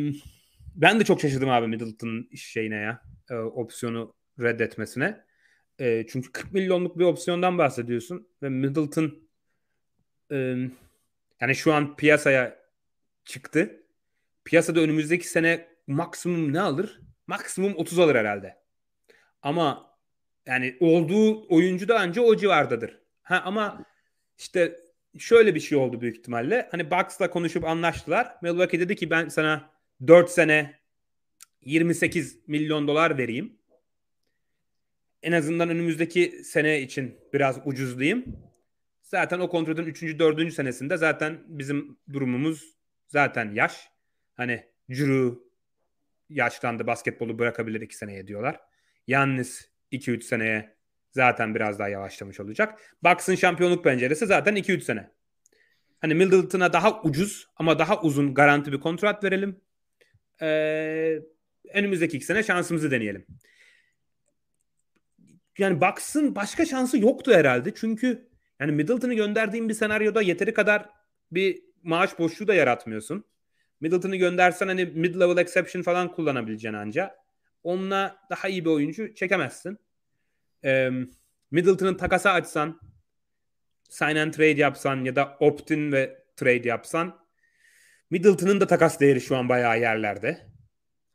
ben de çok şaşırdım abi Middleton'ın şeyine ya. E, opsiyonu reddetmesine. E, çünkü 40 milyonluk bir opsiyondan bahsediyorsun ve Middleton e, yani şu an piyasaya çıktı. Piyasada önümüzdeki sene maksimum ne alır? Maksimum 30 alır herhalde. Ama yani olduğu oyuncu da anca o civardadır. Ha ama işte şöyle bir şey oldu büyük ihtimalle. Hani Bucks'la konuşup anlaştılar. Milwaukee dedi ki ben sana 4 sene 28 milyon dolar vereyim en azından önümüzdeki sene için biraz ucuzlayayım. Zaten o kontratın 3. 4. senesinde zaten bizim durumumuz zaten yaş. Hani Drew yaşlandı basketbolu bırakabilir 2 seneye diyorlar. Yannis 2-3 seneye zaten biraz daha yavaşlamış olacak. Bucks'ın şampiyonluk penceresi zaten 2-3 sene. Hani Middleton'a daha ucuz ama daha uzun garanti bir kontrat verelim. Ee, önümüzdeki iki sene şansımızı deneyelim yani Bucks'ın başka şansı yoktu herhalde. Çünkü yani Middleton'ı gönderdiğim bir senaryoda yeteri kadar bir maaş boşluğu da yaratmıyorsun. Middleton'ı göndersen hani mid level exception falan kullanabileceksin anca. Onunla daha iyi bir oyuncu çekemezsin. Ee, Middleton'ın takasa açsan sign and trade yapsan ya da opt-in ve trade yapsan Middleton'ın da takas değeri şu an bayağı yerlerde.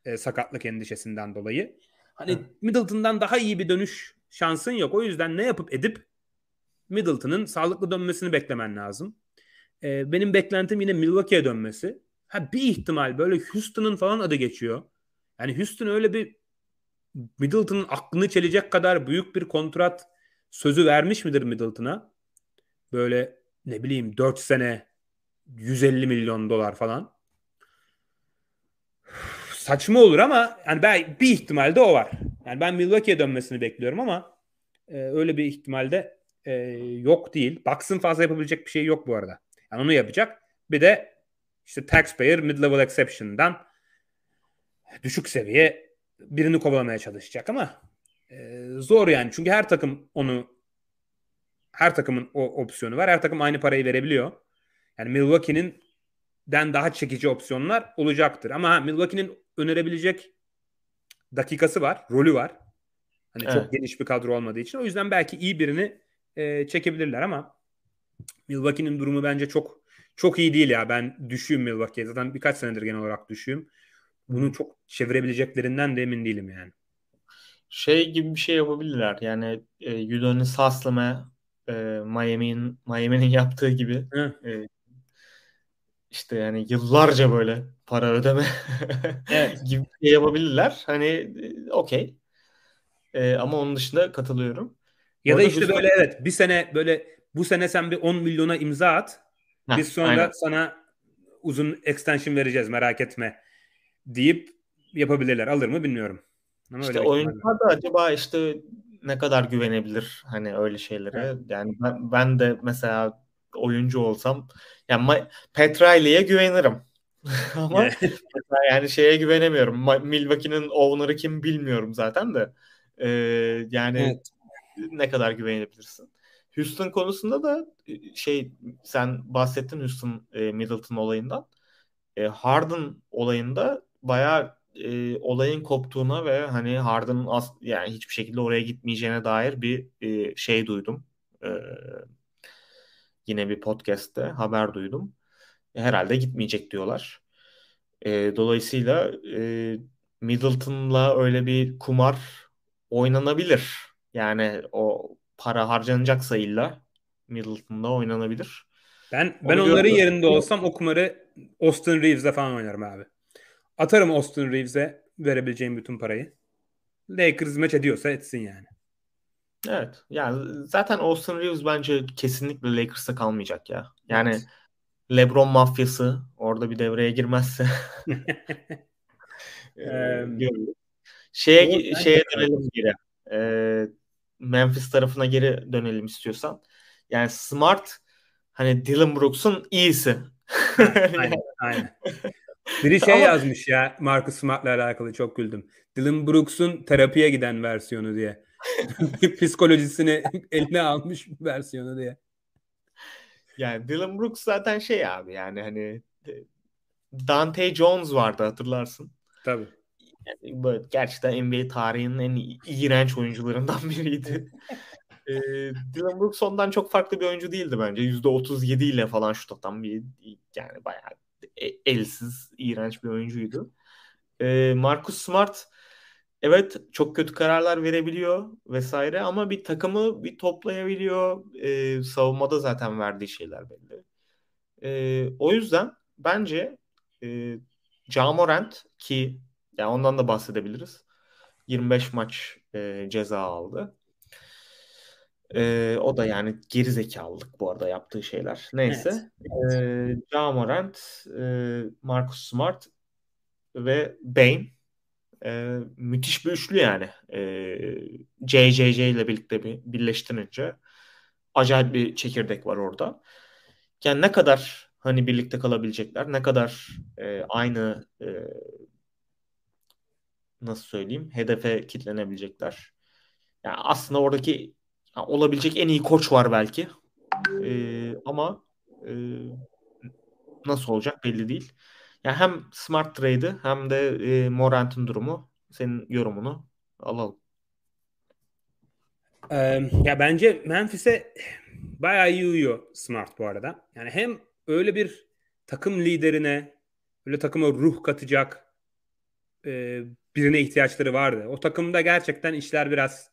E, sakatlık endişesinden dolayı. Hani Hı. Middleton'dan daha iyi bir dönüş şansın yok. O yüzden ne yapıp edip Middleton'ın sağlıklı dönmesini beklemen lazım. E, benim beklentim yine Milwaukee'ye dönmesi. Ha bir ihtimal böyle Houston'ın falan adı geçiyor. Yani Houston öyle bir Middleton'ın aklını çelecek kadar büyük bir kontrat sözü vermiş midir Middleton'a? Böyle ne bileyim 4 sene 150 milyon dolar falan. Saçma olur ama yani ben bir ihtimalde o var. Yani ben Milwaukee'ye dönmesini bekliyorum ama e, öyle bir ihtimalde e, yok değil. Bucks'ın fazla yapabilecek bir şey yok bu arada. Yani onu yapacak. Bir de işte taxpayer mid-level exception'dan düşük seviye birini kovalamaya çalışacak ama e, zor yani. Çünkü her takım onu her takımın o opsiyonu var. Her takım aynı parayı verebiliyor. Yani Milwaukee'nin den daha çekici opsiyonlar olacaktır. Ama Milwaukee'nin önerebilecek dakikası var, rolü var. Hani evet. çok geniş bir kadro olmadığı için. O yüzden belki iyi birini e, çekebilirler ama Milwaukee'nin durumu bence çok çok iyi değil ya. Ben düşüyüm Milwaukee'ye. Zaten birkaç senedir genel olarak düşüyüm. Bunu çok çevirebileceklerinden de emin değilim yani. Şey gibi bir şey yapabilirler. Yani e, Udonis Haslam'a e, Miami'nin Miami'nin yaptığı gibi e, işte yani yıllarca böyle para ödeme evet. gibi şey yapabilirler. Hani e, okey. E, ama onun dışında katılıyorum. Ya Orada da işte böyle evet bir sene böyle bu sene sen bir 10 milyona imza at. Heh, biz sonra aynen. sana uzun extension vereceğiz merak etme deyip yapabilirler. Alır mı bilmiyorum. Ama işte oyuncular da acaba işte ne kadar güvenebilir hani öyle şeylere. Evet. Yani ben, ben de mesela oyuncu olsam yani Petrali'ye güvenirim. Ama yani şeye güvenemiyorum. Milwaukee'nin owner'ı kim bilmiyorum zaten de. Ee, yani evet. ne kadar güvenebilirsin. Houston konusunda da e, şey sen bahsettin Houston e, Middleton olayından. E, Harden olayında bayağı e, olayın koptuğuna ve hani Harden'ın as yani hiçbir şekilde oraya gitmeyeceğine dair bir e, şey duydum. E, yine bir podcast'te haber duydum. Herhalde gitmeyecek diyorlar. E, dolayısıyla e, Middleton'la öyle bir kumar oynanabilir. Yani o para harcanacaksa illa Middleton'da oynanabilir. Ben ben Onu onların gördüm. yerinde olsam o kumarı Austin Reeves'e falan oynarım abi. Atarım Austin Reeves'e verebileceğim bütün parayı. Lakers maç ediyorsa etsin yani. Evet. Yani zaten Austin Reeves bence kesinlikle Lakers'ta kalmayacak ya. Yani evet. LeBron mafyası orada bir devreye girmezse ee, şeye şeye dönelim geri. Ee, Memphis tarafına geri dönelim istiyorsan. Yani Smart hani Dylan Brooks'un iyisi. aynen, aynen. Biri şey Ama... yazmış ya Marcus Smart'la alakalı çok güldüm. Dylan Brooks'un terapiye giden versiyonu diye. Psikolojisini eline almış versiyonu diye. Yani Dylan Brooks zaten şey abi yani hani Dante Jones vardı hatırlarsın. Tabii. Yani böyle gerçekten NBA tarihinin en iğrenç oyuncularından biriydi. ee, Dylan Brooks ondan çok farklı bir oyuncu değildi bence. %37 ile falan şut atan bir yani bayağı e, elsiz, iğrenç bir oyuncuydu. Ee, Marcus Smart evet çok kötü kararlar verebiliyor vesaire ama bir takımı bir toplayabiliyor. Ee, savunmada zaten verdiği şeyler belli. Ee, o yüzden bence e, Jamorant ki yani ondan da bahsedebiliriz. 25 maç e, ceza aldı. E, o da yani geri zekalılık bu arada yaptığı şeyler. Neyse. Evet. E, Jamorant, e, Marcus Smart ve Bane e, müthiş bir üçlü yani. E, JJJ ile birlikte bir birleştirince acayip bir çekirdek var orada. Yani ne kadar hani birlikte kalabilecekler, ne kadar e, aynı e, nasıl söyleyeyim hedefe kitlenebilecekler. Yani aslında oradaki yani olabilecek en iyi koç var belki. E, ama e, nasıl olacak belli değil. Yani hem Smart trade'i hem de e, Morant'ın durumu senin yorumunu alalım. Ee, ya bence Memphis'e bayağı iyi uyuyor Smart bu arada. Yani hem öyle bir takım liderine öyle takıma ruh katacak e, birine ihtiyaçları vardı. O takımda gerçekten işler biraz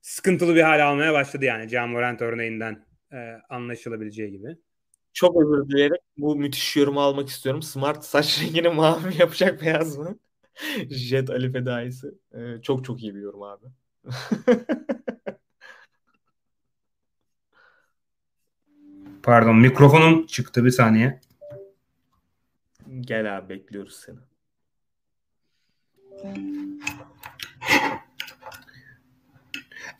sıkıntılı bir hale almaya başladı yani John Morant örneğinden e, anlaşılabileceği gibi. Çok özür dileyerek bu müthiş yorumu almak istiyorum. Smart saç rengini mavi yapacak beyaz mı? Jet Ali Fedaisi. Ee, çok çok iyi bir yorum abi. Pardon mikrofonum çıktı bir saniye. Gel abi bekliyoruz seni.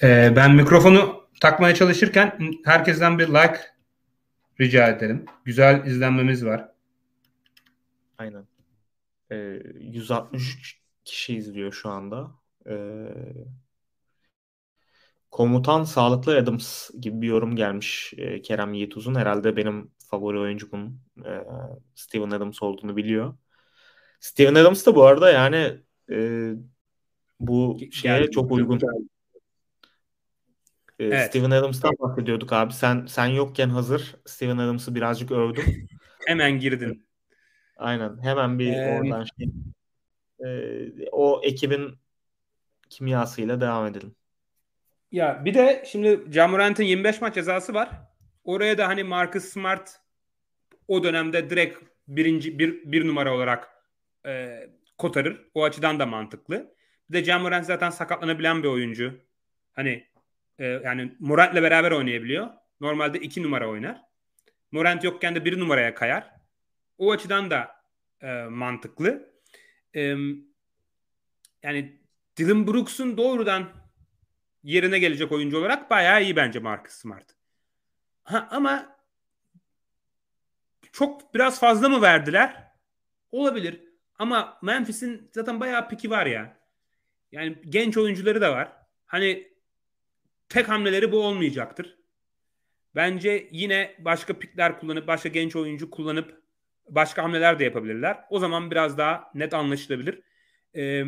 Ee, ben mikrofonu takmaya çalışırken herkesten bir like rica ederim. Güzel izlenmemiz var. Aynen. Ee, 163 kişi izliyor şu anda. Ee, Komutan Sağlıklı Adams gibi bir yorum gelmiş e, Kerem Yiğit Uzun. Herhalde benim favori oyuncumun e, Steven Adams olduğunu biliyor. Steven Adams da bu arada yani e, bu şeye Geldim, çok uygun. E, evet. Steven Adams'tan bahsediyorduk abi. Sen sen yokken hazır Steven Adams'ı birazcık övdüm. Hemen girdin. Aynen. Hemen bir ee, oradan şey e, o ekibin kimyasıyla devam edelim. Ya bir de şimdi Camurant'ın 25 maç cezası var. Oraya da hani Marcus Smart o dönemde direkt birinci bir, bir numara olarak e, kotarır. O açıdan da mantıklı. Bir de Camurant zaten sakatlanabilen bir oyuncu. Hani e, yani Morant'le beraber oynayabiliyor. Normalde iki numara oynar. Morant yokken de bir numaraya kayar. O açıdan da e, mantıklı. E, yani Dylan Brooks'un doğrudan yerine gelecek oyuncu olarak bayağı iyi bence Marcus Smart. Ha, ama çok biraz fazla mı verdiler? Olabilir. Ama Memphis'in zaten bayağı piki var ya. Yani genç oyuncuları da var. Hani tek hamleleri bu olmayacaktır. Bence yine başka pikler kullanıp başka genç oyuncu kullanıp başka hamleler de yapabilirler. O zaman biraz daha net anlaşılabilir. Ee,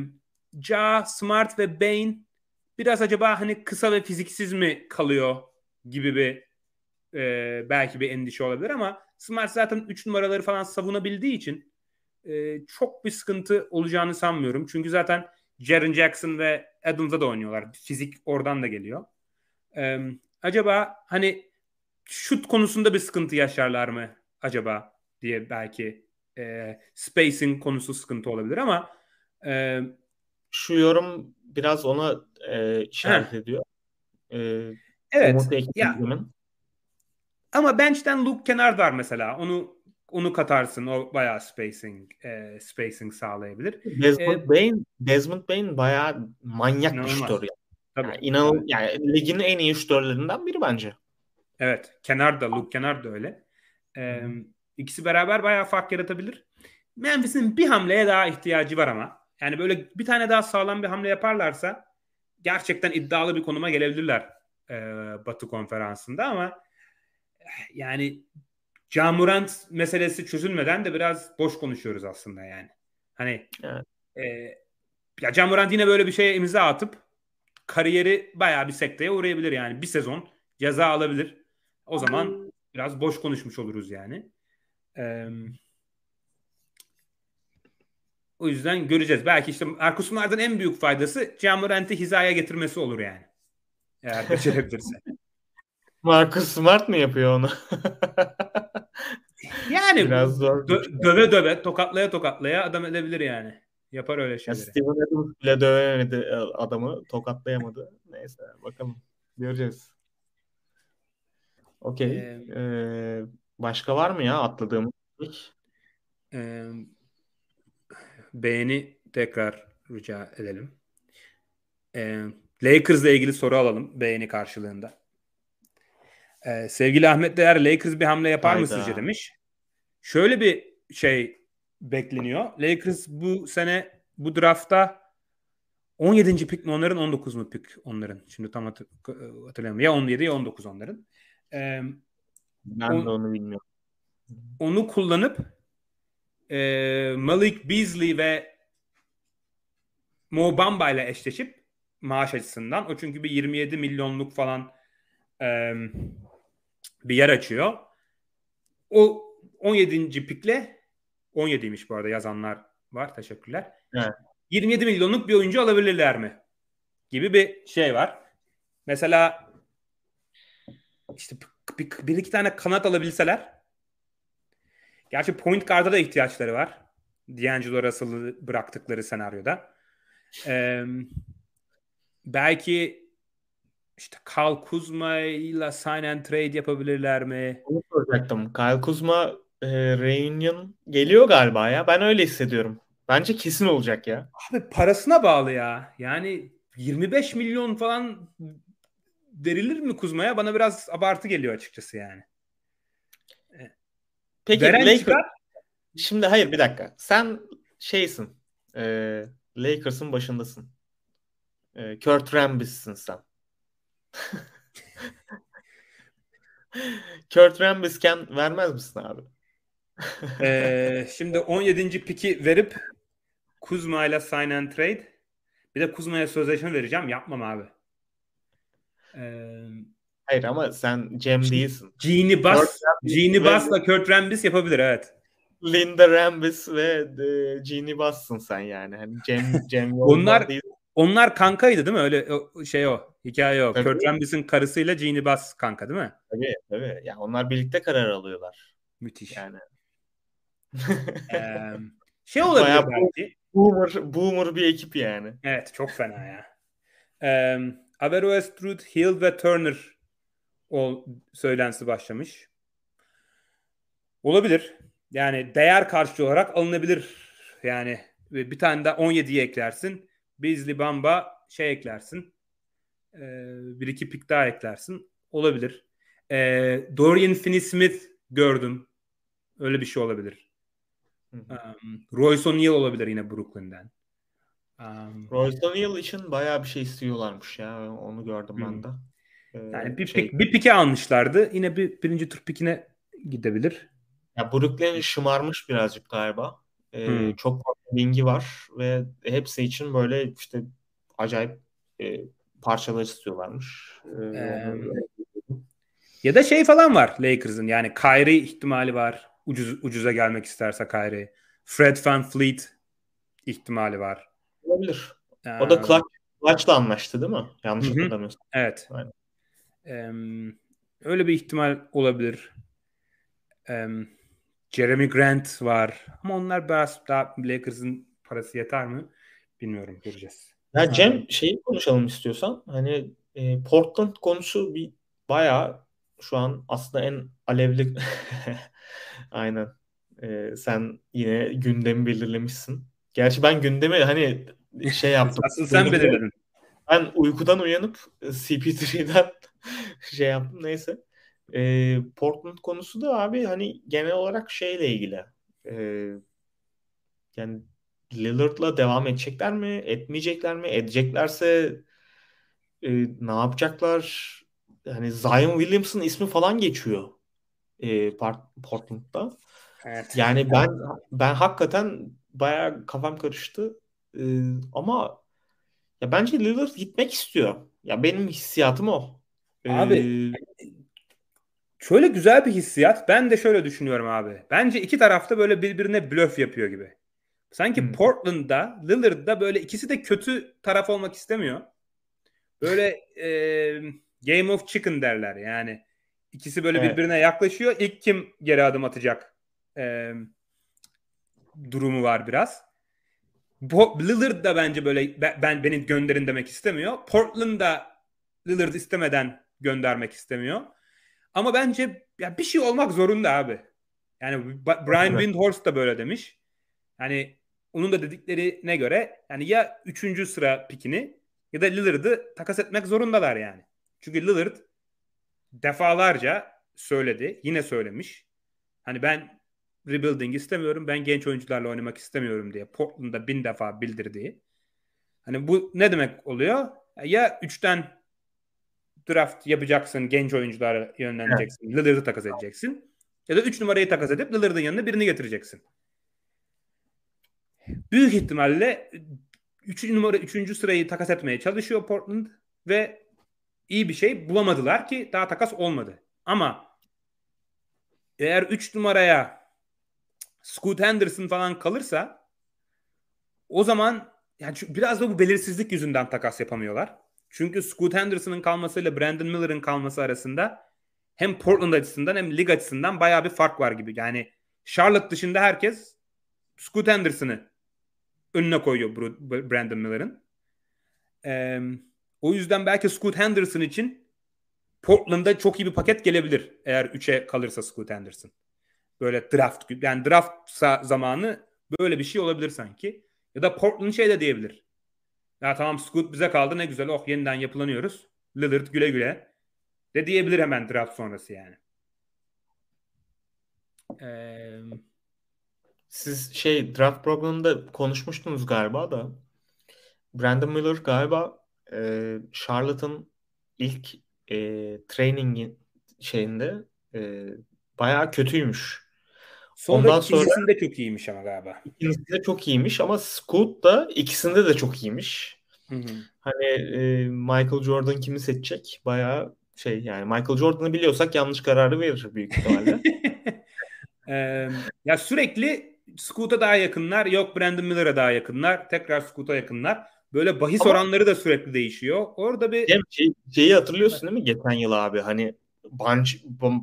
Ja, Smart ve Bain biraz acaba hani kısa ve fiziksiz mi kalıyor gibi bir e, belki bir endişe olabilir ama Smart zaten 3 numaraları falan savunabildiği için e, çok bir sıkıntı olacağını sanmıyorum. Çünkü zaten Jaren Jackson ve Adams'a da oynuyorlar. Fizik oradan da geliyor. E, acaba hani şut konusunda bir sıkıntı yaşarlar mı acaba diye belki e, spacing konusu sıkıntı olabilir ama e, şu yorum biraz ona e, işaret ediyor. E, evet. Ya, ama bench'ten Luke Kennard var mesela. Onu onu katarsın. O bayağı spacing e, spacing sağlayabilir. Desmond ee, Bain Desmond Bain bayağı manyak inanılmaz. bir şutör. Yani. Tabii. Yani, inan, yani ligin en iyi şutörlerinden biri bence. Evet. Kenar da Luke Kenar da öyle. Ee, ikisi beraber bayağı fark yaratabilir. Memphis'in bir hamleye daha ihtiyacı var ama. Yani böyle bir tane daha sağlam bir hamle yaparlarsa gerçekten iddialı bir konuma gelebilirler e, Batı konferansında ama yani Camurant meselesi çözülmeden de biraz boş konuşuyoruz aslında yani. Hani evet. e, ya Camurant yine böyle bir şeye imza atıp kariyeri bayağı bir sekteye uğrayabilir yani. Bir sezon ceza alabilir. O zaman biraz boş konuşmuş oluruz yani. Ee, o yüzden göreceğiz. Belki işte Marcus Smart'ın en büyük faydası Camurant'i hizaya getirmesi olur yani. Eğer becerebilirse. Marcus Smart mı yapıyor onu? yani Biraz zor dö- şey. döve döve, tokatlaya tokatlaya adam edebilir yani. Yapar öyle şeyleri. Ya Steven Adams bile dövemedi e, adamı. Tokatlayamadı. Neyse bakalım. Göreceğiz. Okey. Ee, ee, başka var mı ya atladığımız? Ee, beğeni tekrar rica edelim. Ee, Lakers'la ilgili soru alalım beğeni karşılığında. Ee, sevgili Ahmet Değer Lakers bir hamle yapar Hayda. mı sizce demiş. Şöyle bir şey bekleniyor. Lakers bu sene bu draftta 17. pik mi onların 19 mu pik onların? Şimdi tam hatır, hatırlamıyorum. Ya 17 ya 19 onların. Ee, ben on, de onu bilmiyorum. onu kullanıp e, Malik Beasley ve Mo Bamba ile eşleşip maaş açısından o çünkü bir 27 milyonluk falan e, bir yer açıyor. O 17. pikle 17'ymiş bu arada yazanlar var. Teşekkürler. Evet. 27 milyonluk bir oyuncu alabilirler mi? Gibi bir şey var. Mesela işte bir, bir iki tane kanat alabilseler gerçi point guard'a da ihtiyaçları var. D'Angelo Russell'ı bıraktıkları senaryoda. Ee, belki işte Kyle Kuzma ile sign and trade yapabilirler mi? Onu soracaktım. Kyle Kuzma e, reunion geliyor galiba ya. Ben öyle hissediyorum. Bence kesin olacak ya. Abi parasına bağlı ya. Yani 25 milyon falan verilir mi Kuzma'ya? Bana biraz abartı geliyor açıkçası yani. Peki Veren Lakers, çıkar. şimdi hayır bir dakika. Sen şeysin. E, Lakers'ın başındasın. E, Kurt Rambis'sin sen. Kurt Rambis'ken vermez misin abi? Ee, şimdi 17. piki verip Kuzma ile sign and trade bir de Kuzma'ya sözleşme vereceğim. Yapmam abi. Ee, Hayır ama sen Cem değilsin. Genie Bass, ve- Bass'la Kurt Rambis yapabilir evet. Linda Rambis ve e, Jeannie Buss'ın sen yani. Hani Cem Cem Onlar- değil. Onlar kankaydı değil mi? Öyle şey o. Hikaye o. Tabii. Kurt Rambis'in karısıyla Genie Bass kanka değil mi? Tabii tabii. Ya onlar birlikte karar alıyorlar. Müthiş. Yani. Ee, şey olabilir Bayağı bu- belki. boomer, boomer bir ekip yani. Evet çok fena ya. Ee, Averroes, Truth, Hill ve Turner o söylentisi başlamış. Olabilir. Yani değer karşılığı olarak alınabilir. Yani bir tane de 17'yi eklersin. Beasley Bamba şey eklersin. Ee, bir iki pik daha eklersin. Olabilir. Ee, Dorian Finney-Smith gördüm. Öyle bir şey olabilir. Um, Royce O'Neal olabilir yine Brooklyn'den. Um, Royce O'Neal için bayağı bir şey istiyorlarmış ya. Onu gördüm Hı. ben de. Ee, Yani bir, şey, pik, bir pike almışlardı. Yine bir birinci tur pikine gidebilir. ya Brooklyn şımarmış birazcık galiba. Ee, Hı. çok fazla wingi var ve hepsi için böyle işte acayip e, parçalar istiyorlarmış. Ee, Ee, Ya da şey falan var Lakers'ın. Yani Kyrie ihtimali var. Ucuz, ucuza gelmek isterse Kyrie. Fred VanVleet ihtimali var. olabilir. O da Ee, Clutch, Clutch'la anlaştı değil mi? Yanlış Hı hatırlamıyorsam. Evet. Aynen. Öyle bir ihtimal olabilir. Em, Jeremy Grant var. Ama onlar biraz daha Lakers'ın parası yeter mi? Bilmiyorum. Göreceğiz. Ya Cem şeyi konuşalım istiyorsan. Hani e, Portland konusu bir bayağı şu an aslında en alevli aynen. E, sen yine gündemi belirlemişsin. Gerçi ben gündemi hani şey yaptım. Asıl sen belirledin. Ben uykudan uyanıp e, CP3'den şey yaptım neyse. E, Portland konusu da abi hani genel olarak şeyle ilgili. E, yani Lillard'la devam edecekler mi? Etmeyecekler mi? Edeceklerse e, ne yapacaklar? Hani Zion Williamson ismi falan geçiyor e, Portland'da. Evet. Yani ben ben hakikaten bayağı kafam karıştı. E, ama ya bence Lillard gitmek istiyor. Ya benim hissiyatım o. E, Abi, Şöyle güzel bir hissiyat. Ben de şöyle düşünüyorum abi. Bence iki tarafta böyle birbirine blöf yapıyor gibi. Sanki Hmm. Portland'da, Lillard'da böyle ikisi de kötü taraf olmak istemiyor. Böyle e, Game of Chicken derler yani. İkisi böyle Evet. birbirine yaklaşıyor. İlk kim geri adım atacak e, durumu var biraz. Bo- Lillard da bence böyle ben, ben beni gönderin demek istemiyor. Portland da Lillard istemeden göndermek istemiyor. Ama bence ya bir şey olmak zorunda abi. Yani Brian Evet. Windhorst da böyle demiş. Yani onun da dediklerine göre yani ya 3. sıra pikini ya da Lillard'ı takas etmek zorundalar yani. Çünkü Lillard defalarca söyledi. Yine söylemiş. Hani ben rebuilding istemiyorum. Ben genç oyuncularla oynamak istemiyorum diye Portland'da bin defa bildirdiği. Hani bu ne demek oluyor? Ya üçten draft yapacaksın, genç oyunculara yönleneceksin, Lillard'ı takas edeceksin. Ya da 3 numarayı takas edip Lillard'ın yanına birini getireceksin. Büyük ihtimalle 3. numara 3. sırayı takas etmeye çalışıyor Portland ve iyi bir şey bulamadılar ki daha takas olmadı. Ama eğer 3 numaraya Scoot Henderson falan kalırsa o zaman yani biraz da bu belirsizlik yüzünden takas yapamıyorlar. Çünkü Scoot Henderson'ın kalmasıyla Brandon Miller'ın kalması arasında hem Portland açısından hem lig açısından bayağı bir fark var gibi. Yani Charlotte dışında herkes Scoot Henderson'ı önüne koyuyor Brandon Miller'ın. Ee, o yüzden belki Scoot Henderson için Portland'da çok iyi bir paket gelebilir eğer 3'e kalırsa Scoot Henderson. Böyle draft yani draft zamanı böyle bir şey olabilir sanki. Ya da Portland şey de diyebilir. Ya tamam Scoot bize kaldı ne güzel oh yeniden yapılanıyoruz. Lillard güle güle. De diyebilir hemen draft sonrası yani. Ee, Siz şey draft programında konuşmuştunuz galiba da Brandon Miller galiba e, Charlotte'ın ilk e, training şeyinde e, bayağı kötüymüş. Sonra Ondan sonra ikincisinde çok iyiymiş ama galiba. İkincisinde çok iyiymiş ama Scoot da ikisinde de çok iyiymiş. Hı hı. Hani e, Michael Jordan kimi seçecek? Bayağı şey yani Michael Jordan'ı biliyorsak yanlış kararı verir büyük ihtimalle. ee, ya sürekli Scoot'a daha yakınlar. Yok Brandon Miller'a daha yakınlar. Tekrar Scoot'a yakınlar. Böyle bahis Ama, oranları da sürekli değişiyor. Orada bir Cem, şey, şeyi hatırlıyorsun değil mi geçen yıl abi? Hani Banch,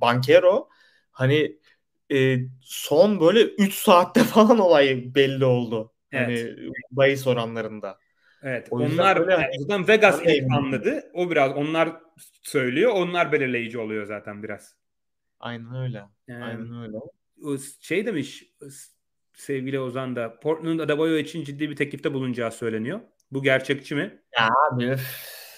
Bankero hani e, son böyle 3 saatte falan olay belli oldu. Hani evet. Hani bahis oranlarında. Evet. O onlar böyle, yani, zaten Vegas ilk anladı. O biraz onlar söylüyor. Onlar belirleyici oluyor zaten biraz. Aynen öyle. Yani, Aynen öyle. O şey demiş sevgili Ozan da Portland Adebayo için ciddi bir teklifte bulunacağı söyleniyor. Bu gerçekçi mi? Ya abi.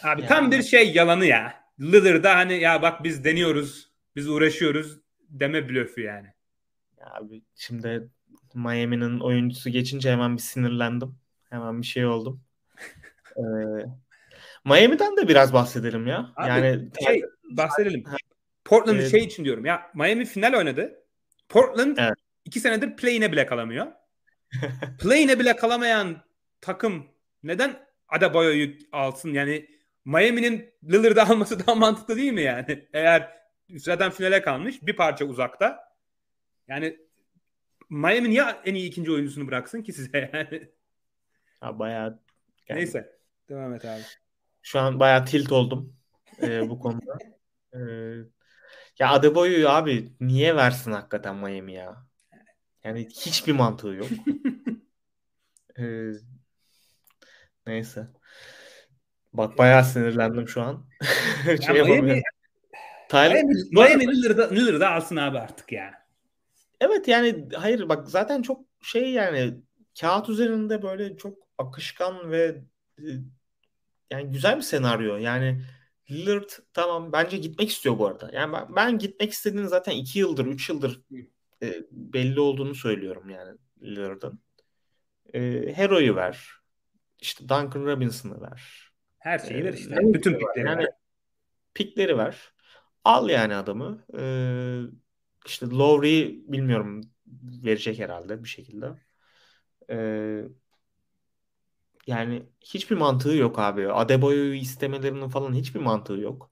Abi ya. tam bir şey yalanı ya. Lillard'da hani ya bak biz deniyoruz, biz uğraşıyoruz deme blöfü yani. Abi şimdi Miami'nin oyuncusu geçince hemen bir sinirlendim. Hemen bir şey oldum. ee, Miami'den de biraz bahsedelim ya. Abi, yani şey bahsedelim. Portland ee, şey için diyorum ya Miami final oynadı. Portland evet. iki senedir play'ine bile kalamıyor. play'ine bile kalamayan takım neden Adebayo'yu alsın? Yani Miami'nin Lillard'ı alması daha mantıklı değil mi yani? Eğer zaten finale kalmış bir parça uzakta yani Miami niye en iyi ikinci oyuncusunu bıraksın ki size yani? Ha bayağı yani, Neyse. Devam et abi. Şu an bayağı tilt oldum e, bu konuda. E, ya Adebayo'yu abi niye versin hakikaten Miami ya? Yani hiçbir mantığı yok. e, neyse. Bak bayağı sinirlendim şu an. şey ya Miami, Tyler, Miami, Miami Lillard'ı alsın abi artık ya. Evet yani hayır bak zaten çok şey yani kağıt üzerinde böyle çok akışkan ve e, yani güzel bir senaryo. Yani Lillard tamam bence gitmek istiyor bu arada. Yani ben, ben gitmek istediğini zaten 2 yıldır 3 yıldır e, belli olduğunu söylüyorum yani Lillard'ın. E, Hero'yu ver. İşte Duncan Robinson'ı ver. Her şeyi ver işte. E, Bütün pikleri yani, ver. Pikleri ver. Al yani adamı. Ee, işte Lowry bilmiyorum verecek herhalde bir şekilde. Ee, yani hiçbir mantığı yok abi. Adebayo'yu istemelerinin falan hiçbir mantığı yok.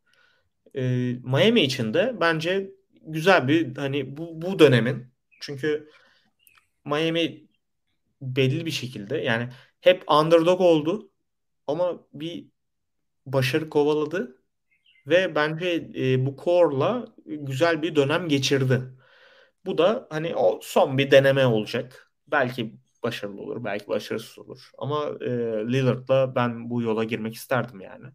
Ee, Miami için de bence güzel bir hani bu, bu dönemin çünkü Miami belli bir şekilde yani hep underdog oldu ama bir başarı kovaladı ve bence e, bu core'la güzel bir dönem geçirdi. Bu da hani o son bir deneme olacak. Belki başarılı olur, belki başarısız olur. Ama e, Lillard'la ben bu yola girmek isterdim yani.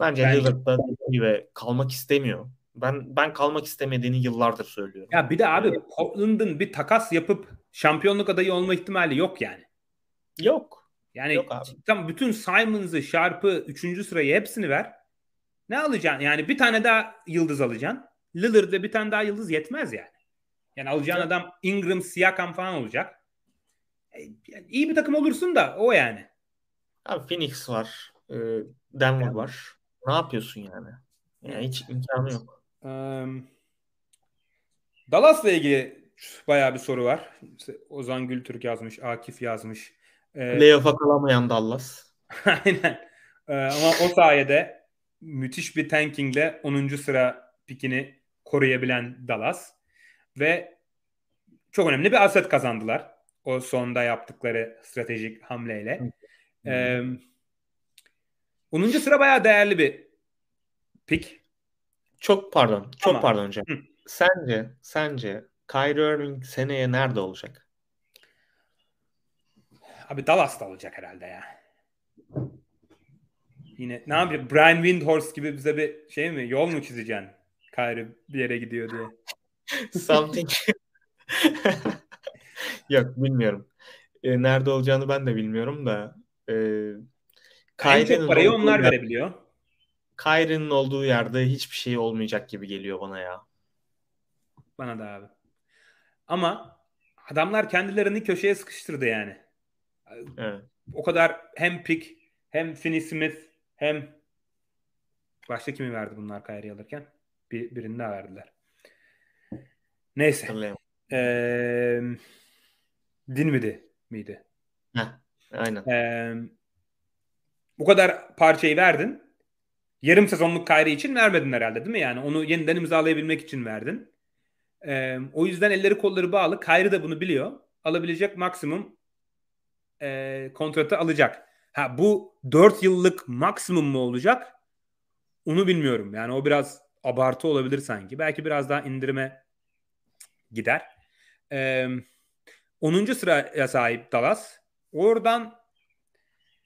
Bence belki... Lillard'da ve kalmak istemiyor. Ben ben kalmak istemediğini yıllardır söylüyorum. Ya bir de abi Portland'ın bir takas yapıp şampiyonluk adayı olma ihtimali yok yani. Yok. Yani yok abi. tam bütün Simons'ı, Sharp'ı, 3. sırayı hepsini ver. Ne alacaksın? Yani bir tane daha yıldız alacaksın. Lillard'da bir tane daha yıldız yetmez yani. Yani alacağın evet. adam Ingram, Siakam falan olacak. E, yani iyi bir takım olursun da o yani. Abi Phoenix var. E, Denver var. Ne yapıyorsun yani? Yani hiç imkanı yok. Um, Dallas'la ilgili bayağı bir soru var. İşte Ozan Gültürk yazmış, Akif yazmış. Ee, Playoff'a kalamayan Dallas. Aynen. Ee, ama o sayede müthiş bir tankingle 10. sıra pikini koruyabilen Dallas ve çok önemli bir aset kazandılar. O sonda yaptıkları stratejik hamleyle. Ee, 10. sıra bayağı değerli bir pik. Çok pardon. Çok Ama, pardon hocam. Hı. Sence sence Kyrie Irving seneye nerede olacak? Abi Dallas'ta olacak herhalde ya. Yine ne yapıyor? Brian Windhorst gibi bize bir şey mi? Yol mu çizeceksin? Kyrie bir yere gidiyor diye. Something. Yok bilmiyorum. E, nerede olacağını ben de bilmiyorum da. E, en çok parayı onlar yer, verebiliyor. Kyrie'nin olduğu yerde hiçbir şey olmayacak gibi geliyor bana ya. Bana da abi. Ama adamlar kendilerini köşeye sıkıştırdı yani. Evet. O kadar hem Pick hem Finney Smith hem başta kimi verdi bunlar Kyrie alırken? Bir, birini daha verdiler. Neyse. Ee, Dinmidi miydi? Heh, aynen. Ee, bu kadar parçayı verdin. Yarım sezonluk Kyrie için vermedin herhalde değil mi? Yani onu yeniden imzalayabilmek için verdin. Ee, o yüzden elleri kolları bağlı. Kyrie de bunu biliyor. Alabilecek maksimum e, kontratı alacak. Ha bu 4 yıllık maksimum mu olacak? Onu bilmiyorum. Yani o biraz abartı olabilir sanki. Belki biraz daha indirime gider. Ee, 10. sıraya sahip Dallas. Oradan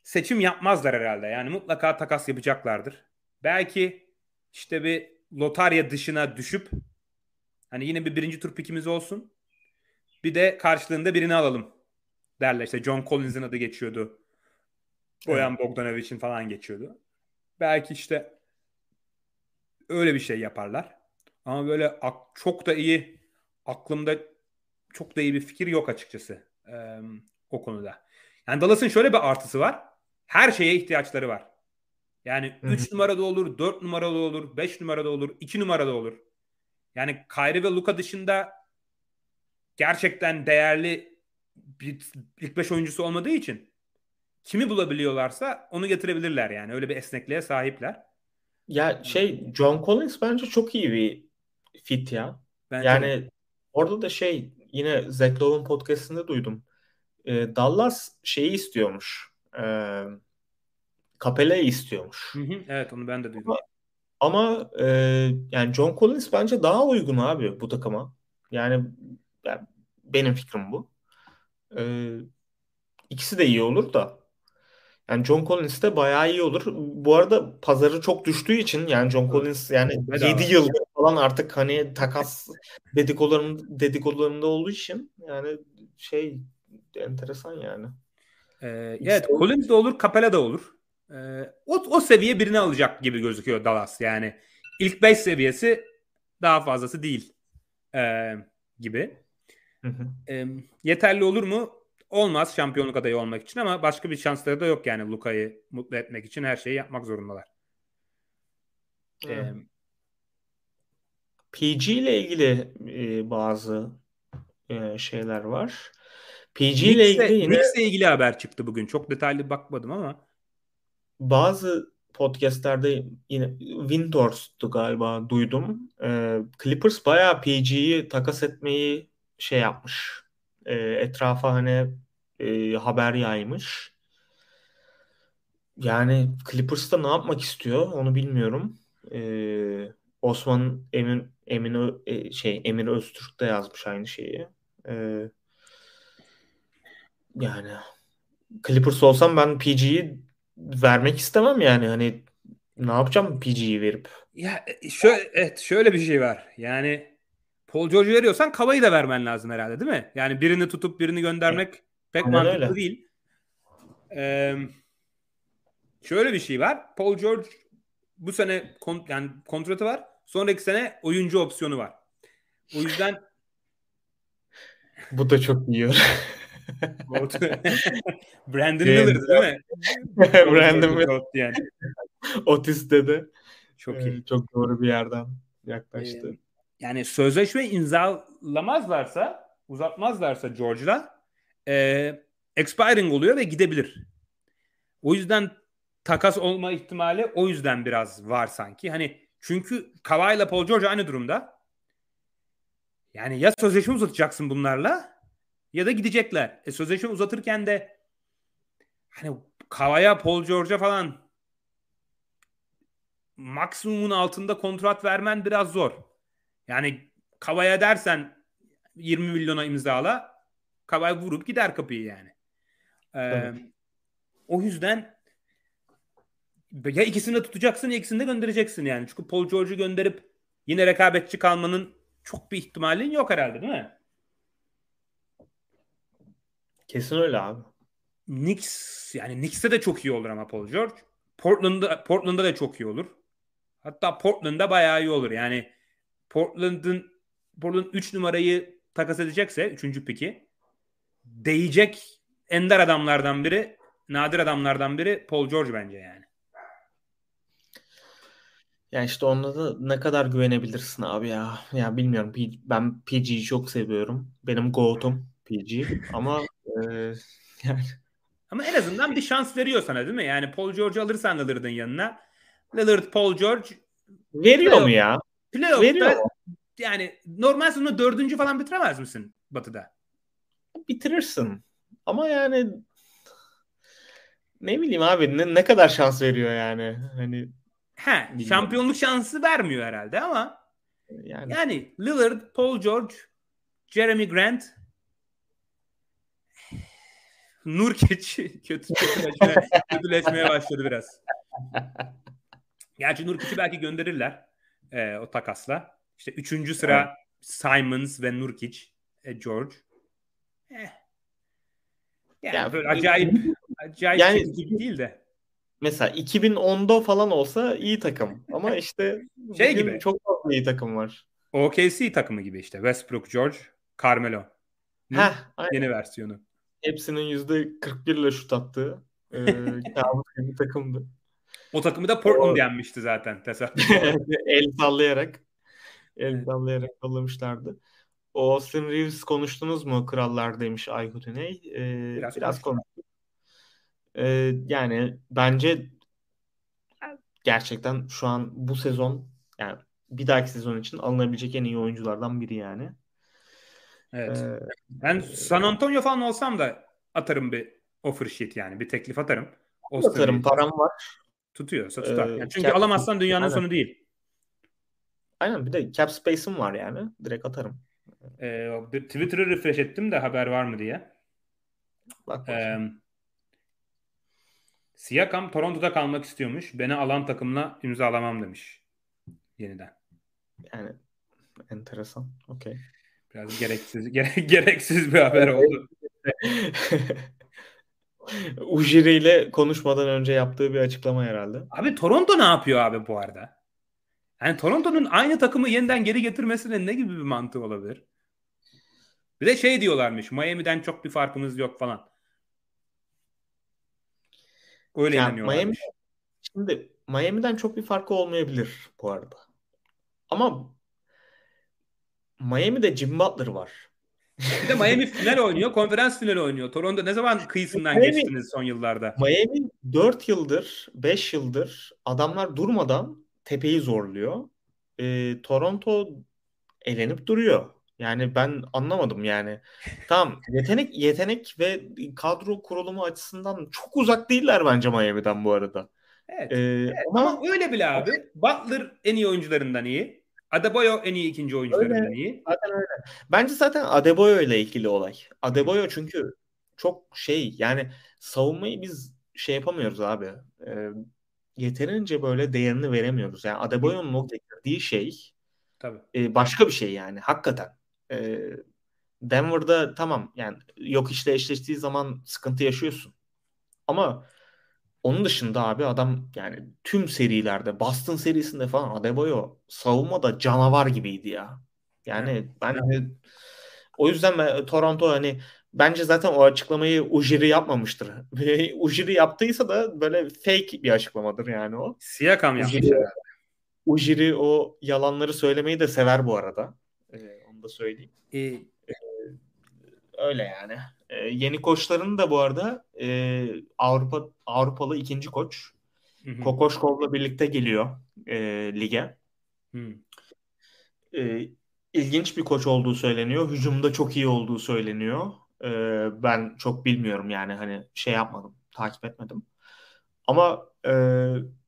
seçim yapmazlar herhalde. Yani mutlaka takas yapacaklardır. Belki işte bir lotarya dışına düşüp hani yine bir birinci tur pikimiz olsun. Bir de karşılığında birini alalım derler. İşte John Collins'in adı geçiyordu. Boyan Bogdanovic'in falan geçiyordu. Belki işte öyle bir şey yaparlar. Ama böyle çok da iyi aklımda çok da iyi bir fikir yok açıkçası e, o konuda. Yani Dallas'ın şöyle bir artısı var. Her şeye ihtiyaçları var. Yani 3 numarada olur, 4 numarada olur, 5 numarada olur, 2 numarada olur. Yani Kyrie ve Luka dışında gerçekten değerli bir ilk 5 oyuncusu olmadığı için kimi bulabiliyorlarsa onu getirebilirler yani. Öyle bir esnekliğe sahipler. Ya şey John Collins bence çok iyi bir fit ya. Bence yani de. orada da şey yine Zach Lowe'un podcastinde duydum. E, Dallas şeyi istiyormuş. E, Capella'yı istiyormuş. Hı hı, evet onu ben de duydum. Ama, ama e, yani John Collins bence daha uygun abi bu takıma. Yani, yani benim fikrim bu. E, ikisi de iyi olur da. Yani John Collins de bayağı iyi olur. Bu arada pazarı çok düştüğü için yani John Collins yani Bedava. 7 yıl falan artık hani takas dedikodularında, dedikodularında olduğu için yani şey enteresan yani. Ee, evet Collins de olur, Capella da olur. Ee, o, o seviye birini alacak gibi gözüküyor Dallas. Yani ilk 5 seviyesi daha fazlası değil ee, gibi. Hı hı. Ee, yeterli olur mu? Olmaz şampiyonluk adayı olmak için ama başka bir şansları da yok yani Luka'yı mutlu etmek için her şeyi yapmak zorundalar. PG ile ilgili e, bazı e, şeyler var. PG ile ilgili yine Knicks'le ilgili haber çıktı bugün. Çok detaylı bakmadım ama bazı podcastlerde yine Windhorst'tu galiba duydum. E, Clippers bayağı PG'yi takas etmeyi şey yapmış. E, etrafa hani e, haber yaymış. Yani Clippers'ta ne yapmak istiyor onu bilmiyorum. E, Osman Emin Emin e, şey Emir Öztürk de yazmış aynı şeyi. E, yani Clippers olsam ben PG'yi vermek istemem yani hani ne yapacağım PG'yi verip? Ya e, şöyle evet şöyle bir şey var. Yani Paul George'u veriyorsan Kava'yı da vermen lazım herhalde değil mi? Yani birini tutup birini göndermek evet. pek Aynen mantıklı öyle. değil. Ee, şöyle bir şey var. Paul George bu sene kont yani kontratı var. Sonraki sene oyuncu opsiyonu var. O yüzden bu da çok iyi. Brandon Miller değil mi? Brandon Miller. Yani. Otis dedi. Çok iyi. Ee, çok doğru bir yerden yaklaştı. Ee, yani sözleşme imza uzatlamazlarsa uzatmazlarsa George'la e, expiring oluyor ve gidebilir. O yüzden takas olma ihtimali o yüzden biraz var sanki. Hani çünkü Kawhi ile Paul George aynı durumda. Yani ya sözleşme uzatacaksın bunlarla ya da gidecekler. E, sözleşme uzatırken de hani Kawhi'ya Paul George'a falan maksimumun altında kontrat vermen biraz zor. Yani Kawhi'ya dersen 20 milyona imzala Kawhi vurup gider kapıyı yani. Ee, o yüzden ya ikisini de tutacaksın ya ikisini de göndereceksin yani. Çünkü Paul George'u gönderip yine rekabetçi kalmanın çok bir ihtimalin yok herhalde değil mi? Kesin öyle abi. Knicks yani Knicks'te de çok iyi olur ama Paul George. Portland'da Portland'da da çok iyi olur. Hatta Portland'da bayağı iyi olur. Yani Portland'ın Portland 3 numarayı takas edecekse 3. piki değecek ender adamlardan biri, nadir adamlardan biri Paul George bence yani. Yani işte onda da ne kadar güvenebilirsin abi ya. Ya bilmiyorum. Ben PG'yi çok seviyorum. Benim GOAT'um PG. Ama e, yani ama en azından bir şans veriyor sana değil mi? Yani Paul George alırsan Lillard'ın yanına. Lillard, Paul George veriyor mu ya? Playoff'ta yani normal sezonu dördüncü falan bitiremez misin Batı'da? Bitirirsin. Ama yani ne bileyim abi ne, ne kadar şans veriyor yani. Hani He, bilmiyorum. şampiyonluk şansı vermiyor herhalde ama yani. yani Lillard, Paul George, Jeremy Grant Nurkic kötü kötüleşmeye, kötüleşmeye başladı biraz. Gerçi Nurkic'i belki gönderirler e, o takasla. İşte üçüncü sıra evet. Simons ve Nurkic, e, George. Eh. Yani, yani böyle acayip acayip yani, gibi değil de. Mesela 2010'da falan olsa iyi takım ama işte şey gibi çok fazla iyi takım var. OKC takımı gibi işte Westbrook, George, Carmelo. Heh, Yeni versiyonu. Hepsinin yüzde 41 ile şut attığı e, bir takımdı. O takımı da Portland yenmişti zaten El sallayarak el sallayarak yollamışlardı. Austin Reeves konuştunuz mu krallar demiş Aykut Üney. Ee, biraz, biraz konuştuk. Ee, yani bence gerçekten şu an bu sezon yani bir dahaki sezon için alınabilecek en iyi oyunculardan biri yani. Evet. Ee, ben San Antonio falan olsam da atarım bir offer sheet yani bir teklif atarım. Austin atarım param var. Tutuyorsa tutar. Ee, yani çünkü cap, alamazsan dünyanın aynen. sonu değil. Aynen bir de cap space'im var yani. Direkt atarım. Ee, Twitter'ı refresh ettim de haber var mı diye. Bak ee, Siakam Toronto'da kalmak istiyormuş. Beni alan takımla imzalamam demiş. Yeniden. Yani enteresan. Okey. Biraz gereksiz gere, gereksiz bir haber oldu. Ujiri ile konuşmadan önce yaptığı bir açıklama herhalde. Abi Toronto ne yapıyor abi bu arada? Yani Toronto'nun aynı takımı yeniden geri getirmesine ne gibi bir mantığı olabilir? Bir de şey diyorlarmış. Miami'den çok bir farkımız yok falan. Öyle yani Miami, şimdi Miami'den çok bir farkı olmayabilir bu arada. Ama Miami'de Jim Butler var. Bir de Miami final oynuyor. Konferans finali oynuyor. Toronto ne zaman kıyısından Miami, geçtiniz son yıllarda? Miami 4 yıldır, 5 yıldır adamlar durmadan tepeyi zorluyor. Ee, Toronto elenip duruyor. Yani ben anlamadım yani. Tamam yetenek yetenek ve kadro kurulumu açısından çok uzak değiller bence Miami'den bu arada. Evet. Ee, evet ama, ama öyle bile abi. Butler en iyi oyuncularından iyi. Adebayo en iyi ikinci oyuncularından iyi. Zaten öyle. Bence zaten Adebayo ile ilgili olay. Adebayo çünkü çok şey yani savunmayı biz şey yapamıyoruz abi. Ee, yeterince böyle değerini veremiyoruz. Yani Adebayo'nun o getirdiği şey Tabii. E, başka bir şey yani hakikaten. E, Denver'da tamam yani yok işte eşleştiği zaman sıkıntı yaşıyorsun. Ama onun dışında abi adam yani tüm serilerde Boston serisinde falan Adebayo savunmada canavar gibiydi ya. Yani ben hani, o yüzden ben, Toronto hani bence zaten o açıklamayı Ujiri yapmamıştır. Ujiri yaptıysa da böyle fake bir açıklamadır yani o. Siakam yapmış Ujiri, Ujiri o yalanları söylemeyi de sever bu arada. Ee, da söyleyeyim. Ee, ee, öyle yani. Ee, yeni koçların da bu arada e, Avrupa Avrupalı ikinci koç. Kokoşkov'la birlikte geliyor e, lige. Hı. E, ilginç bir koç olduğu söyleniyor. Hücumda çok iyi olduğu söyleniyor. E, ben çok bilmiyorum yani hani şey yapmadım, takip etmedim. Ama e,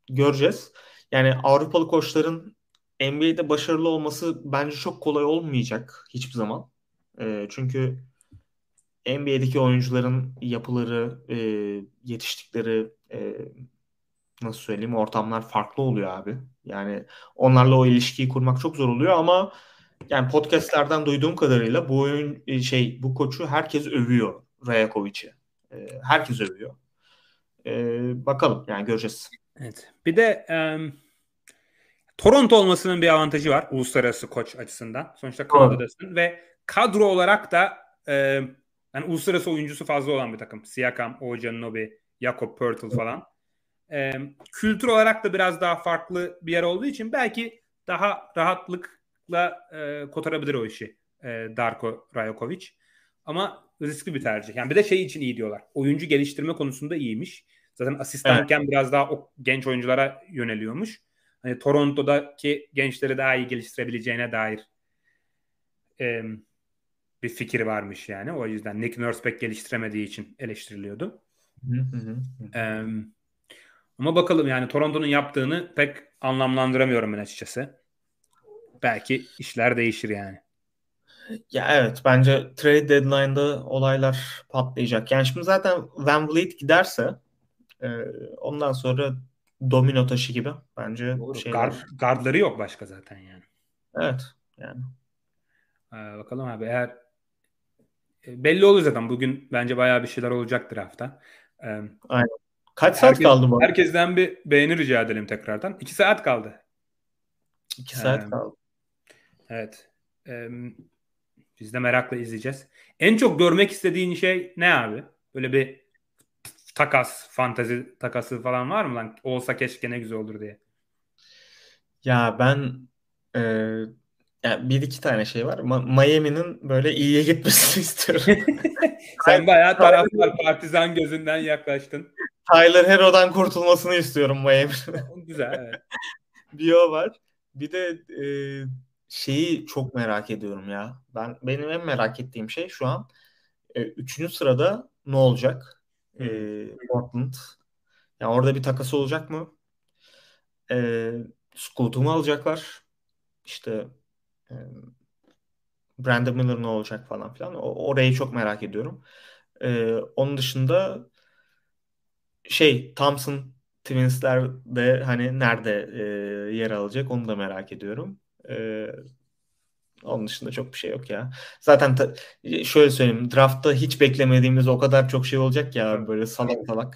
göreceğiz. Yani Avrupalı koçların NBA'de başarılı olması bence çok kolay olmayacak hiçbir zaman. E, çünkü NBA'deki oyuncuların yapıları, e, yetiştikleri e, nasıl söyleyeyim ortamlar farklı oluyor abi. Yani onlarla o ilişkiyi kurmak çok zor oluyor ama yani podcastlerden duyduğum kadarıyla bu oyun e, şey bu koçu herkes övüyor Rajakovic'i. E, herkes övüyor. E, bakalım yani göreceğiz. Evet. Bir de um, Toronto olmasının bir avantajı var uluslararası koç açısından. Sonuçta Kanada'dasın ve kadro olarak da e, yani uluslararası oyuncusu fazla olan bir takım. Siakam, Ojan Nobi, Jakob Pertl falan. E, kültür olarak da biraz daha farklı bir yer olduğu için belki daha rahatlıkla e, kotarabilir o işi e, Darko Rajakovic. Ama riskli bir tercih. Yani bir de şey için iyi diyorlar. Oyuncu geliştirme konusunda iyiymiş. Zaten asistanken evet. biraz daha o genç oyunculara yöneliyormuş. Hani Toronto'daki gençleri daha iyi geliştirebileceğine dair e, bir fikir varmış yani. O yüzden Nick Nurse pek geliştiremediği için eleştiriliyordu. Hı hı hı. E, ama bakalım yani Toronto'nun yaptığını pek anlamlandıramıyorum ben açıkçası. Belki işler değişir yani. Ya evet bence trade deadline'da olaylar patlayacak. Yani şimdi zaten Van Vliet giderse e, ondan sonra domino taşı gibi bence Doğru. şeyler. Guard, guardları yok başka zaten yani. Evet yani. Ee, bakalım abi eğer belli olur zaten bugün bence bayağı bir şeyler olacaktır hafta. Ee, Aynen. Kaç saat herkes, kaldı bu? Herkesten bir beğeni rica edelim tekrardan. İki saat kaldı. İki saat ee, kaldı. Evet. Ee, biz de merakla izleyeceğiz. En çok görmek istediğin şey ne abi? Böyle bir takas, fantezi takası falan var mı lan? Olsa keşke ne güzel olur diye. Ya ben e, yani bir iki tane şey var. Ma- Miami'nin böyle iyiye gitmesini istiyorum. Sen bayağı taraftar partizan gözünden yaklaştın. Tyler Hero'dan kurtulmasını istiyorum Miami'nin. Güzel evet. bir o var. Bir de e, şeyi çok merak ediyorum ya. Ben benim en merak ettiğim şey şu an e, üçüncü sırada ne olacak? E, Portland. Yani orada bir takası olacak mı? E, Scott'u mu alacaklar? İşte e, Brandon Miller ne olacak falan filan. O, orayı çok merak ediyorum. E, onun dışında şey Thompson Twins'ler de hani nerede e, yer alacak onu da merak ediyorum. E, onun dışında çok bir şey yok ya. Zaten ta, şöyle söyleyeyim. Draftta hiç beklemediğimiz o kadar çok şey olacak ya böyle salak salak.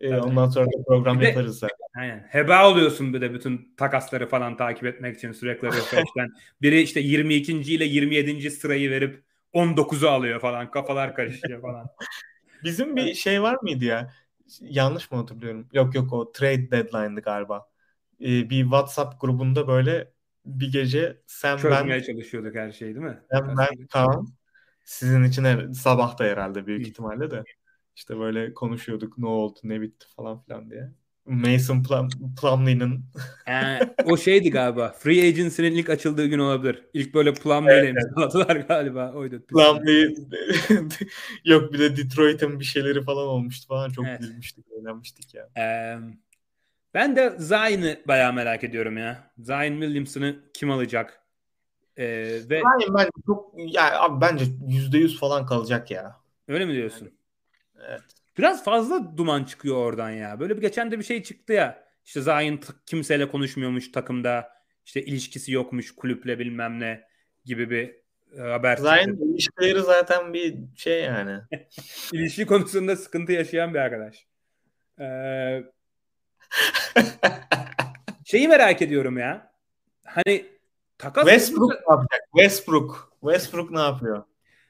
Ee, ondan sonra da program bir yaparız zaten. Aynen. Heba oluyorsun bir de bütün takasları falan takip etmek için sürekli refresh'ten. Biri işte 22. ile 27. sırayı verip 19'u alıyor falan. Kafalar karışıyor falan. Bizim bir şey var mıydı ya? Yanlış mı hatırlıyorum? Yok yok o trade deadline'dı galiba. Ee, bir WhatsApp grubunda böyle bir gece sen Çözmeye ben çalışıyorduk her şeyi değil mi? Sen ben Kaan sizin için her, sabah da herhalde büyük ihtimalle de işte böyle konuşuyorduk ne oldu ne bitti falan filan diye. Mason Plum, Plumlee'nin yani, o şeydi galiba. Free Agency'nin ilk açıldığı gün olabilir. İlk böyle Plumlee ile evet, imzaladılar galiba. Oydu. Plumlee yok bir de Detroit'in bir şeyleri falan olmuştu falan. Çok evet. gülmüştük, eğlenmiştik ya. Yani. Ee, ben de Zion'ı bayağı merak ediyorum ya. Zion Williamson'ı kim alacak? Ee, ve Zion bence çok ya abi bence %100 falan kalacak ya. Öyle mi diyorsun? Evet. Biraz fazla duman çıkıyor oradan ya. Böyle bir geçen de bir şey çıktı ya. İşte Zion kimseyle konuşmuyormuş takımda. İşte ilişkisi yokmuş kulüple bilmem ne gibi bir e, haber Zion ilişkileri zaten bir şey yani. İlişki konusunda sıkıntı yaşayan bir arkadaş. Ee, Şeyi merak ediyorum ya. Hani takas Westbrook ne yapacak? Westbrook. Westbrook ne yapıyor?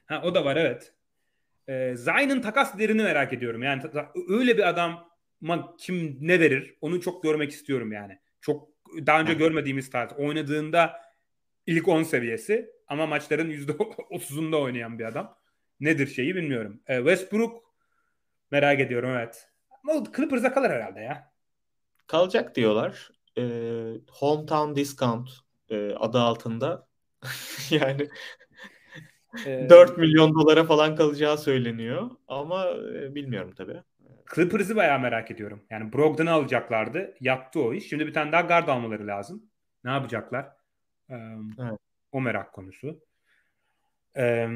Ha o da var evet. Ee, Zayn'ın takas değerini merak ediyorum. Yani öyle bir adama kim ne verir? Onu çok görmek istiyorum yani. Çok daha önce görmediğimiz tarz. Oynadığında ilk 10 seviyesi ama maçların %30'unda oynayan bir adam. Nedir şeyi bilmiyorum. E, Westbrook merak ediyorum evet. Ama Clippers'a kalır herhalde ya. Kalacak diyorlar. E, hometown discount e, adı altında. yani e, 4 milyon dolara falan kalacağı söyleniyor. Ama e, bilmiyorum tabii. Clippers'ı bayağı merak ediyorum. Yani Brogdon'u alacaklardı. Yattı o iş. Şimdi bir tane daha guard almaları lazım. Ne yapacaklar? Ee, evet. O merak konusu. Ee,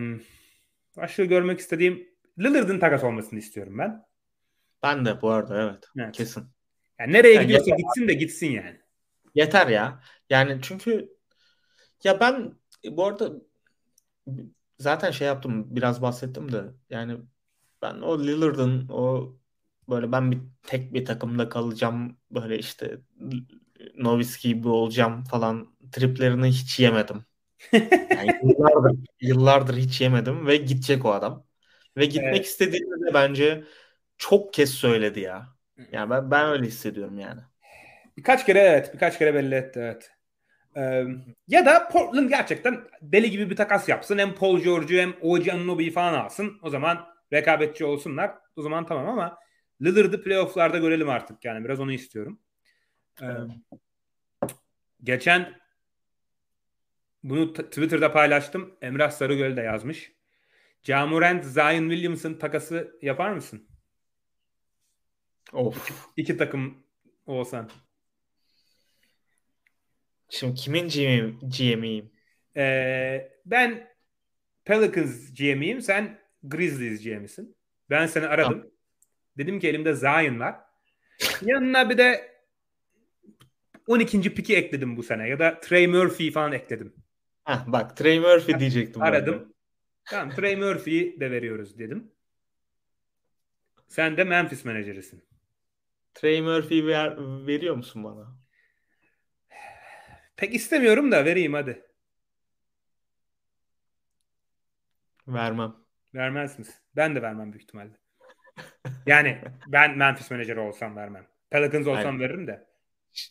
başka görmek istediğim Lillard'ın takas olmasını istiyorum ben. Ben de bu arada evet. evet. Kesin. Yani nereye yani gidiyorsa yeter. gitsin de gitsin yani. Yeter ya. Yani çünkü ya ben bu arada zaten şey yaptım biraz bahsettim de yani ben o Lillard'ın o böyle ben bir tek bir takımda kalacağım böyle işte Noviski gibi olacağım falan triplerini hiç yemedim. Yani yıllardır, yıllardır hiç yemedim ve gidecek o adam. Ve gitmek evet. istediğini de bence çok kez söyledi ya. Yani ben, ben öyle hissediyorum yani. Birkaç kere evet. Birkaç kere belli etti evet. Ee, ya da Portland gerçekten deli gibi bir takas yapsın. Hem Paul George'u hem OG Anunoby'yi falan alsın. O zaman rekabetçi olsunlar. O zaman tamam ama Lillard'ı playofflarda görelim artık yani. Biraz onu istiyorum. Ee, geçen bunu Twitter'da paylaştım. Emrah Sarıgöl de yazmış. Camurent, Zion Williamson takası yapar mısın? Of. İki, iki takım olsan. Şimdi kimin GM, GM'iyim? Ee, ben Pelicans GM'iyim. Sen Grizzlies GM'isin. Ben seni aradım. Tamam. Dedim ki elimde Zion var. Yanına bir de 12. piki ekledim bu sene. Ya da Trey Murphy falan ekledim. Heh, bak Trey Murphy diyecektim. Aradım. Tamam Trey Murphy'yi de veriyoruz dedim. Sen de Memphis menajerisin. Trey Murphy ver, veriyor musun bana? Pek istemiyorum da vereyim hadi. Vermem. Vermez misin? Ben de vermem büyük ihtimalle. Yani ben Memphis menajeri olsam vermem. Pelicans olsam yani, veririm de.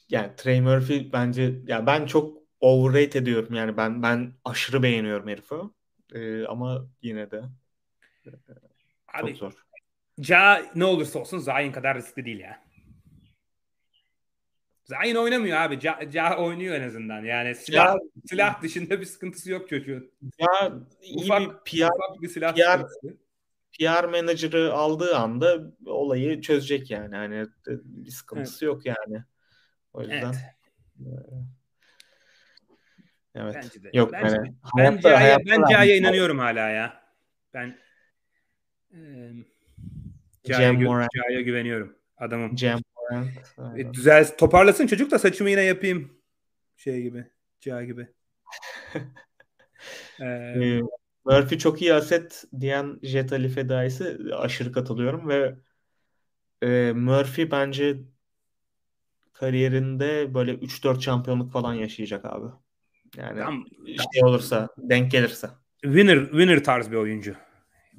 Yani Trey Murphy bence ya ben çok overrate ediyorum yani ben ben aşırı beğeniyorum herifi. Ee, ama yine de e, Abi, çok zor. Ja ne olursa olsun Zion kadar riskli değil ya. Zion oynamıyor abi. Ja, ja oynuyor en azından. Yani silah ya, silah dışında bir sıkıntısı yok çocuğun. Ya iyi ufak, bir PR, ufak bir silah PR, PR menajeri aldığı anda olayı çözecek yani. Hani bir sıkıntısı evet. yok yani. O yüzden evet. Evet. Bence de. Yok bence, yani. Ben Caha'ya ben Caha'ya inanıyorum hala ya. Ben e, Caha'ya gü- güveniyorum. Adamım. Cem Morant. E, düzel toparlasın çocuk da saçımı yine yapayım. Şey gibi. Caha gibi. ee, Murphy çok iyi aset diyen Jet Ali fedaisi aşırı katılıyorum ve e, Murphy bence kariyerinde böyle 3-4 şampiyonluk falan yaşayacak abi. Yani Tam, şey olursa, denk gelirse. Winner winner tarz bir oyuncu.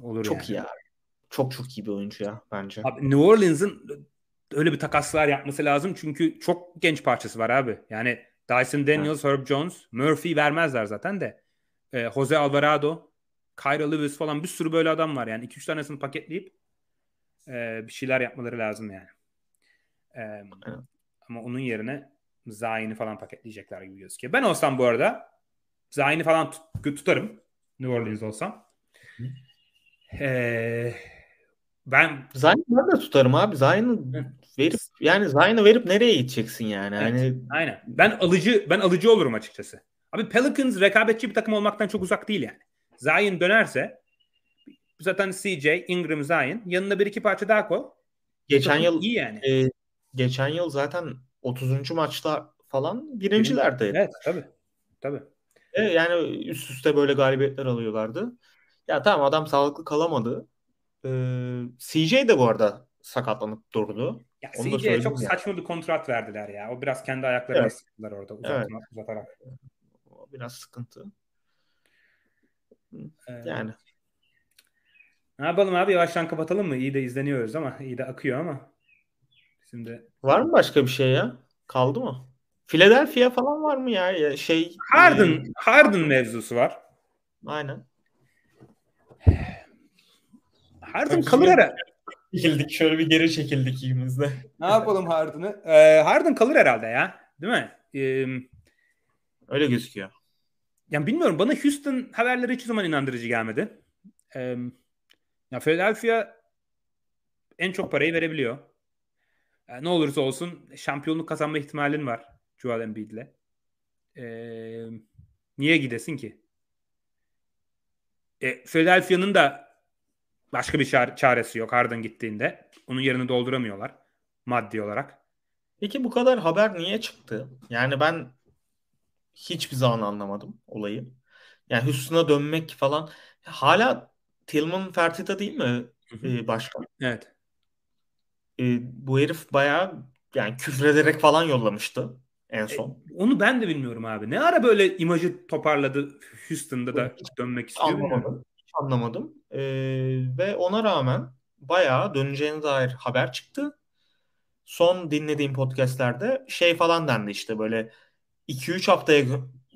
Olur çok yani. iyi abi. Çok çok iyi bir oyuncu ya bence. Abi New Orleans'ın öyle bir takaslar yapması lazım çünkü çok genç parçası var abi. Yani Dyson Daniels. Herb Jones, Murphy vermezler zaten de. E, Jose Alvarado, Kyra Lewis falan bir sürü böyle adam var. Yani 2-3 tanesini paketleyip e, bir şeyler yapmaları lazım yani. E, evet. Ama onun yerine Zayn'i falan paketleyecekler gibi gözüküyor. Ben olsam bu arada Zayn'i falan tut- tutarım. New Orleans olsam. Ee, ben Zayn'i ben de tutarım abi. Zayn'ı verip yani Zayn'ı verip nereye gideceksin yani? Evet, hani aynen. Ben alıcı ben alıcı olurum açıkçası. Abi Pelicans rekabetçi bir takım olmaktan çok uzak değil yani. Zion dönerse zaten CJ, Ingram, Zion yanına bir iki parça daha koy. Geçen yıl iyi yani. E, geçen yıl zaten 30. maçta falan birincilerde. Evet tabii. Tabii. E, yani üst üste böyle galibiyetler alıyorlardı. Ya tamam adam sağlıklı kalamadı. Ee, CJ de bu arada sakatlanıp durdu. Ya CJ'ye çok ya. saçma bir kontrat verdiler ya. O biraz kendi ayaklarına evet. sıktılar orada uzatma, evet. uzatarak. O biraz sıkıntı. Yani. Ne yapalım abi yavaştan kapatalım mı? İyi de izleniyoruz ama iyi de akıyor ama. Şimdi Var mı başka bir şey ya? Kaldı mı? Philadelphia falan var mı ya? ya şey Harden e... Harden mevzusu var. Aynen. Harden kalır herhalde. Çekildik. Şöyle bir geri çekildik ikimiz de. Ne yapalım Harden'ı? Ee, Harden kalır herhalde ya. Değil mi? Ee, Öyle gözüküyor. yani bilmiyorum. Bana Houston haberleri hiçbir zaman inandırıcı gelmedi. Ee, ya Philadelphia en çok parayı verebiliyor. Yani ne olursa olsun şampiyonluk kazanma ihtimalin var Joel Embiid'le. Ee, niye gidesin ki? E, Philadelphia'nın da başka bir çare- çaresi yok Harden gittiğinde. Onun yerini dolduramıyorlar maddi olarak. Peki bu kadar haber niye çıktı? Yani ben hiçbir zaman anlamadım olayı. Yani Houston'a dönmek falan. Hala Tillman Fertitta değil mi e, başkan? Evet. E, bu herif bayağı yani küfrederek falan yollamıştı en son. Onu ben de bilmiyorum abi. Ne ara böyle imajı toparladı Houston'da da dönmek istiyor anlamadım. Anlamadım. E, ve ona rağmen bayağı döneceğine dair haber çıktı. Son dinlediğim podcastlerde şey falan dendi işte böyle 2-3 haftaya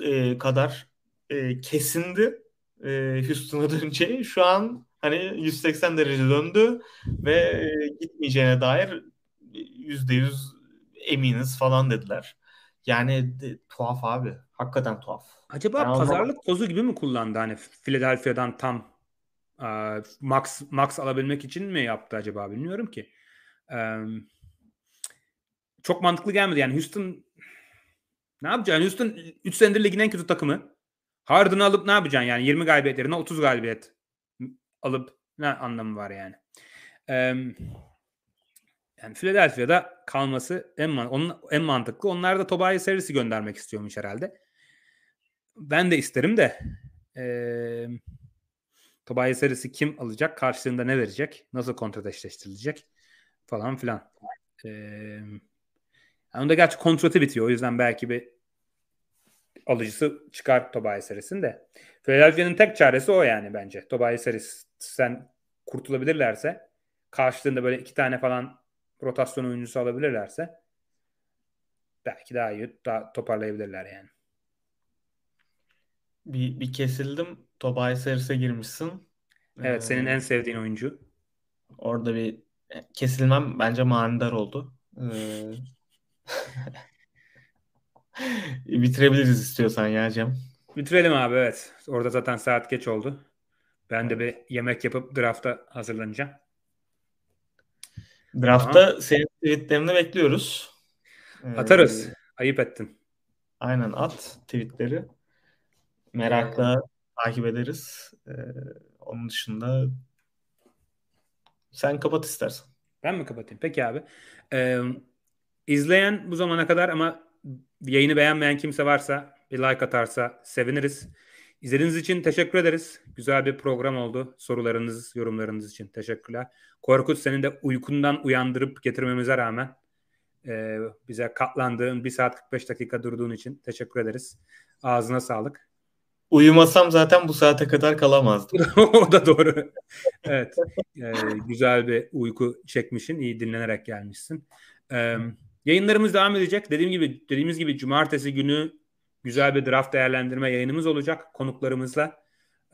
e, kadar e, kesindi e, Houston'a döneceği. Şu an hani 180 derece döndü ve e, gitmeyeceğine dair %100 eminiz falan dediler. Yani de, tuhaf abi. Hakikaten tuhaf. Acaba anlamadım. pazarlık kozu gibi mi kullandı hani Philadelphia'dan tam e, max max alabilmek için mi yaptı acaba bilmiyorum ki. E, çok mantıklı gelmedi yani Houston ne yapacaksın? Houston 3 senedir ligin en kötü takımı. Harden'ı alıp ne yapacaksın yani 20 galibiyet yerine 30 galibiyet alıp ne anlamı var yani. E, yani Philadelphia'da kalması en, onun, en mantıklı. Onlar da Tobias Harris'i göndermek istiyormuş herhalde. Ben de isterim de eee Tobias Harris'i kim alacak? Karşılığında ne verecek? Nasıl kontrat eşleştirilecek? Falan filan. Eee yani onda gerçi kontratı bitiyor. O yüzden belki bir alıcısı çıkar Tobias Harris'in de. Philadelphia'nın tek çaresi o yani bence. Tobias Harris sen kurtulabilirlerse karşılığında böyle iki tane falan rotasyon oyuncusu alabilirlerse belki daha iyi daha toparlayabilirler yani. Bir, bir kesildim. Tobias Harris'e girmişsin. Evet senin Ee, en sevdiğin oyuncu. Orada bir kesilmem bence manidar oldu. Ee, bitirebiliriz istiyorsan ya Cem. Bitirelim abi evet. Orada zaten saat geç oldu. Ben de bir yemek yapıp drafta hazırlanacağım. Draftta senin tweetlerini bekliyoruz. Ee, Atarız. Ayıp ettin. aynen at tweetleri. Merakla takip ederiz. Ee, onun dışında sen kapat istersen. Ben mi kapatayım? Peki abi. Ee, izleyen bu zamana kadar ama yayını beğenmeyen kimse varsa bir like atarsa seviniriz. İzlediğiniz için teşekkür ederiz. Güzel bir program oldu. Sorularınız, yorumlarınız için teşekkürler. Korkut senin de uykundan uyandırıp getirmemize rağmen e, bize katlandığın 1 saat 45 dakika durduğun için teşekkür ederiz. Ağzına sağlık. Uyumasam zaten bu saate kadar kalamazdım. o da doğru. evet. Ee, güzel bir uyku çekmişsin. iyi dinlenerek gelmişsin. Ee, yayınlarımız devam edecek. Dediğim gibi dediğimiz gibi cumartesi günü güzel bir draft değerlendirme yayınımız olacak konuklarımızla.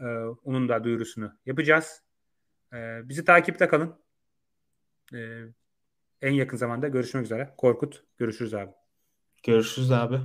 Ee, onun da duyurusunu yapacağız. Ee, bizi takipte kalın. Ee, en yakın zamanda görüşmek üzere. Korkut görüşürüz abi. Görüşürüz abi.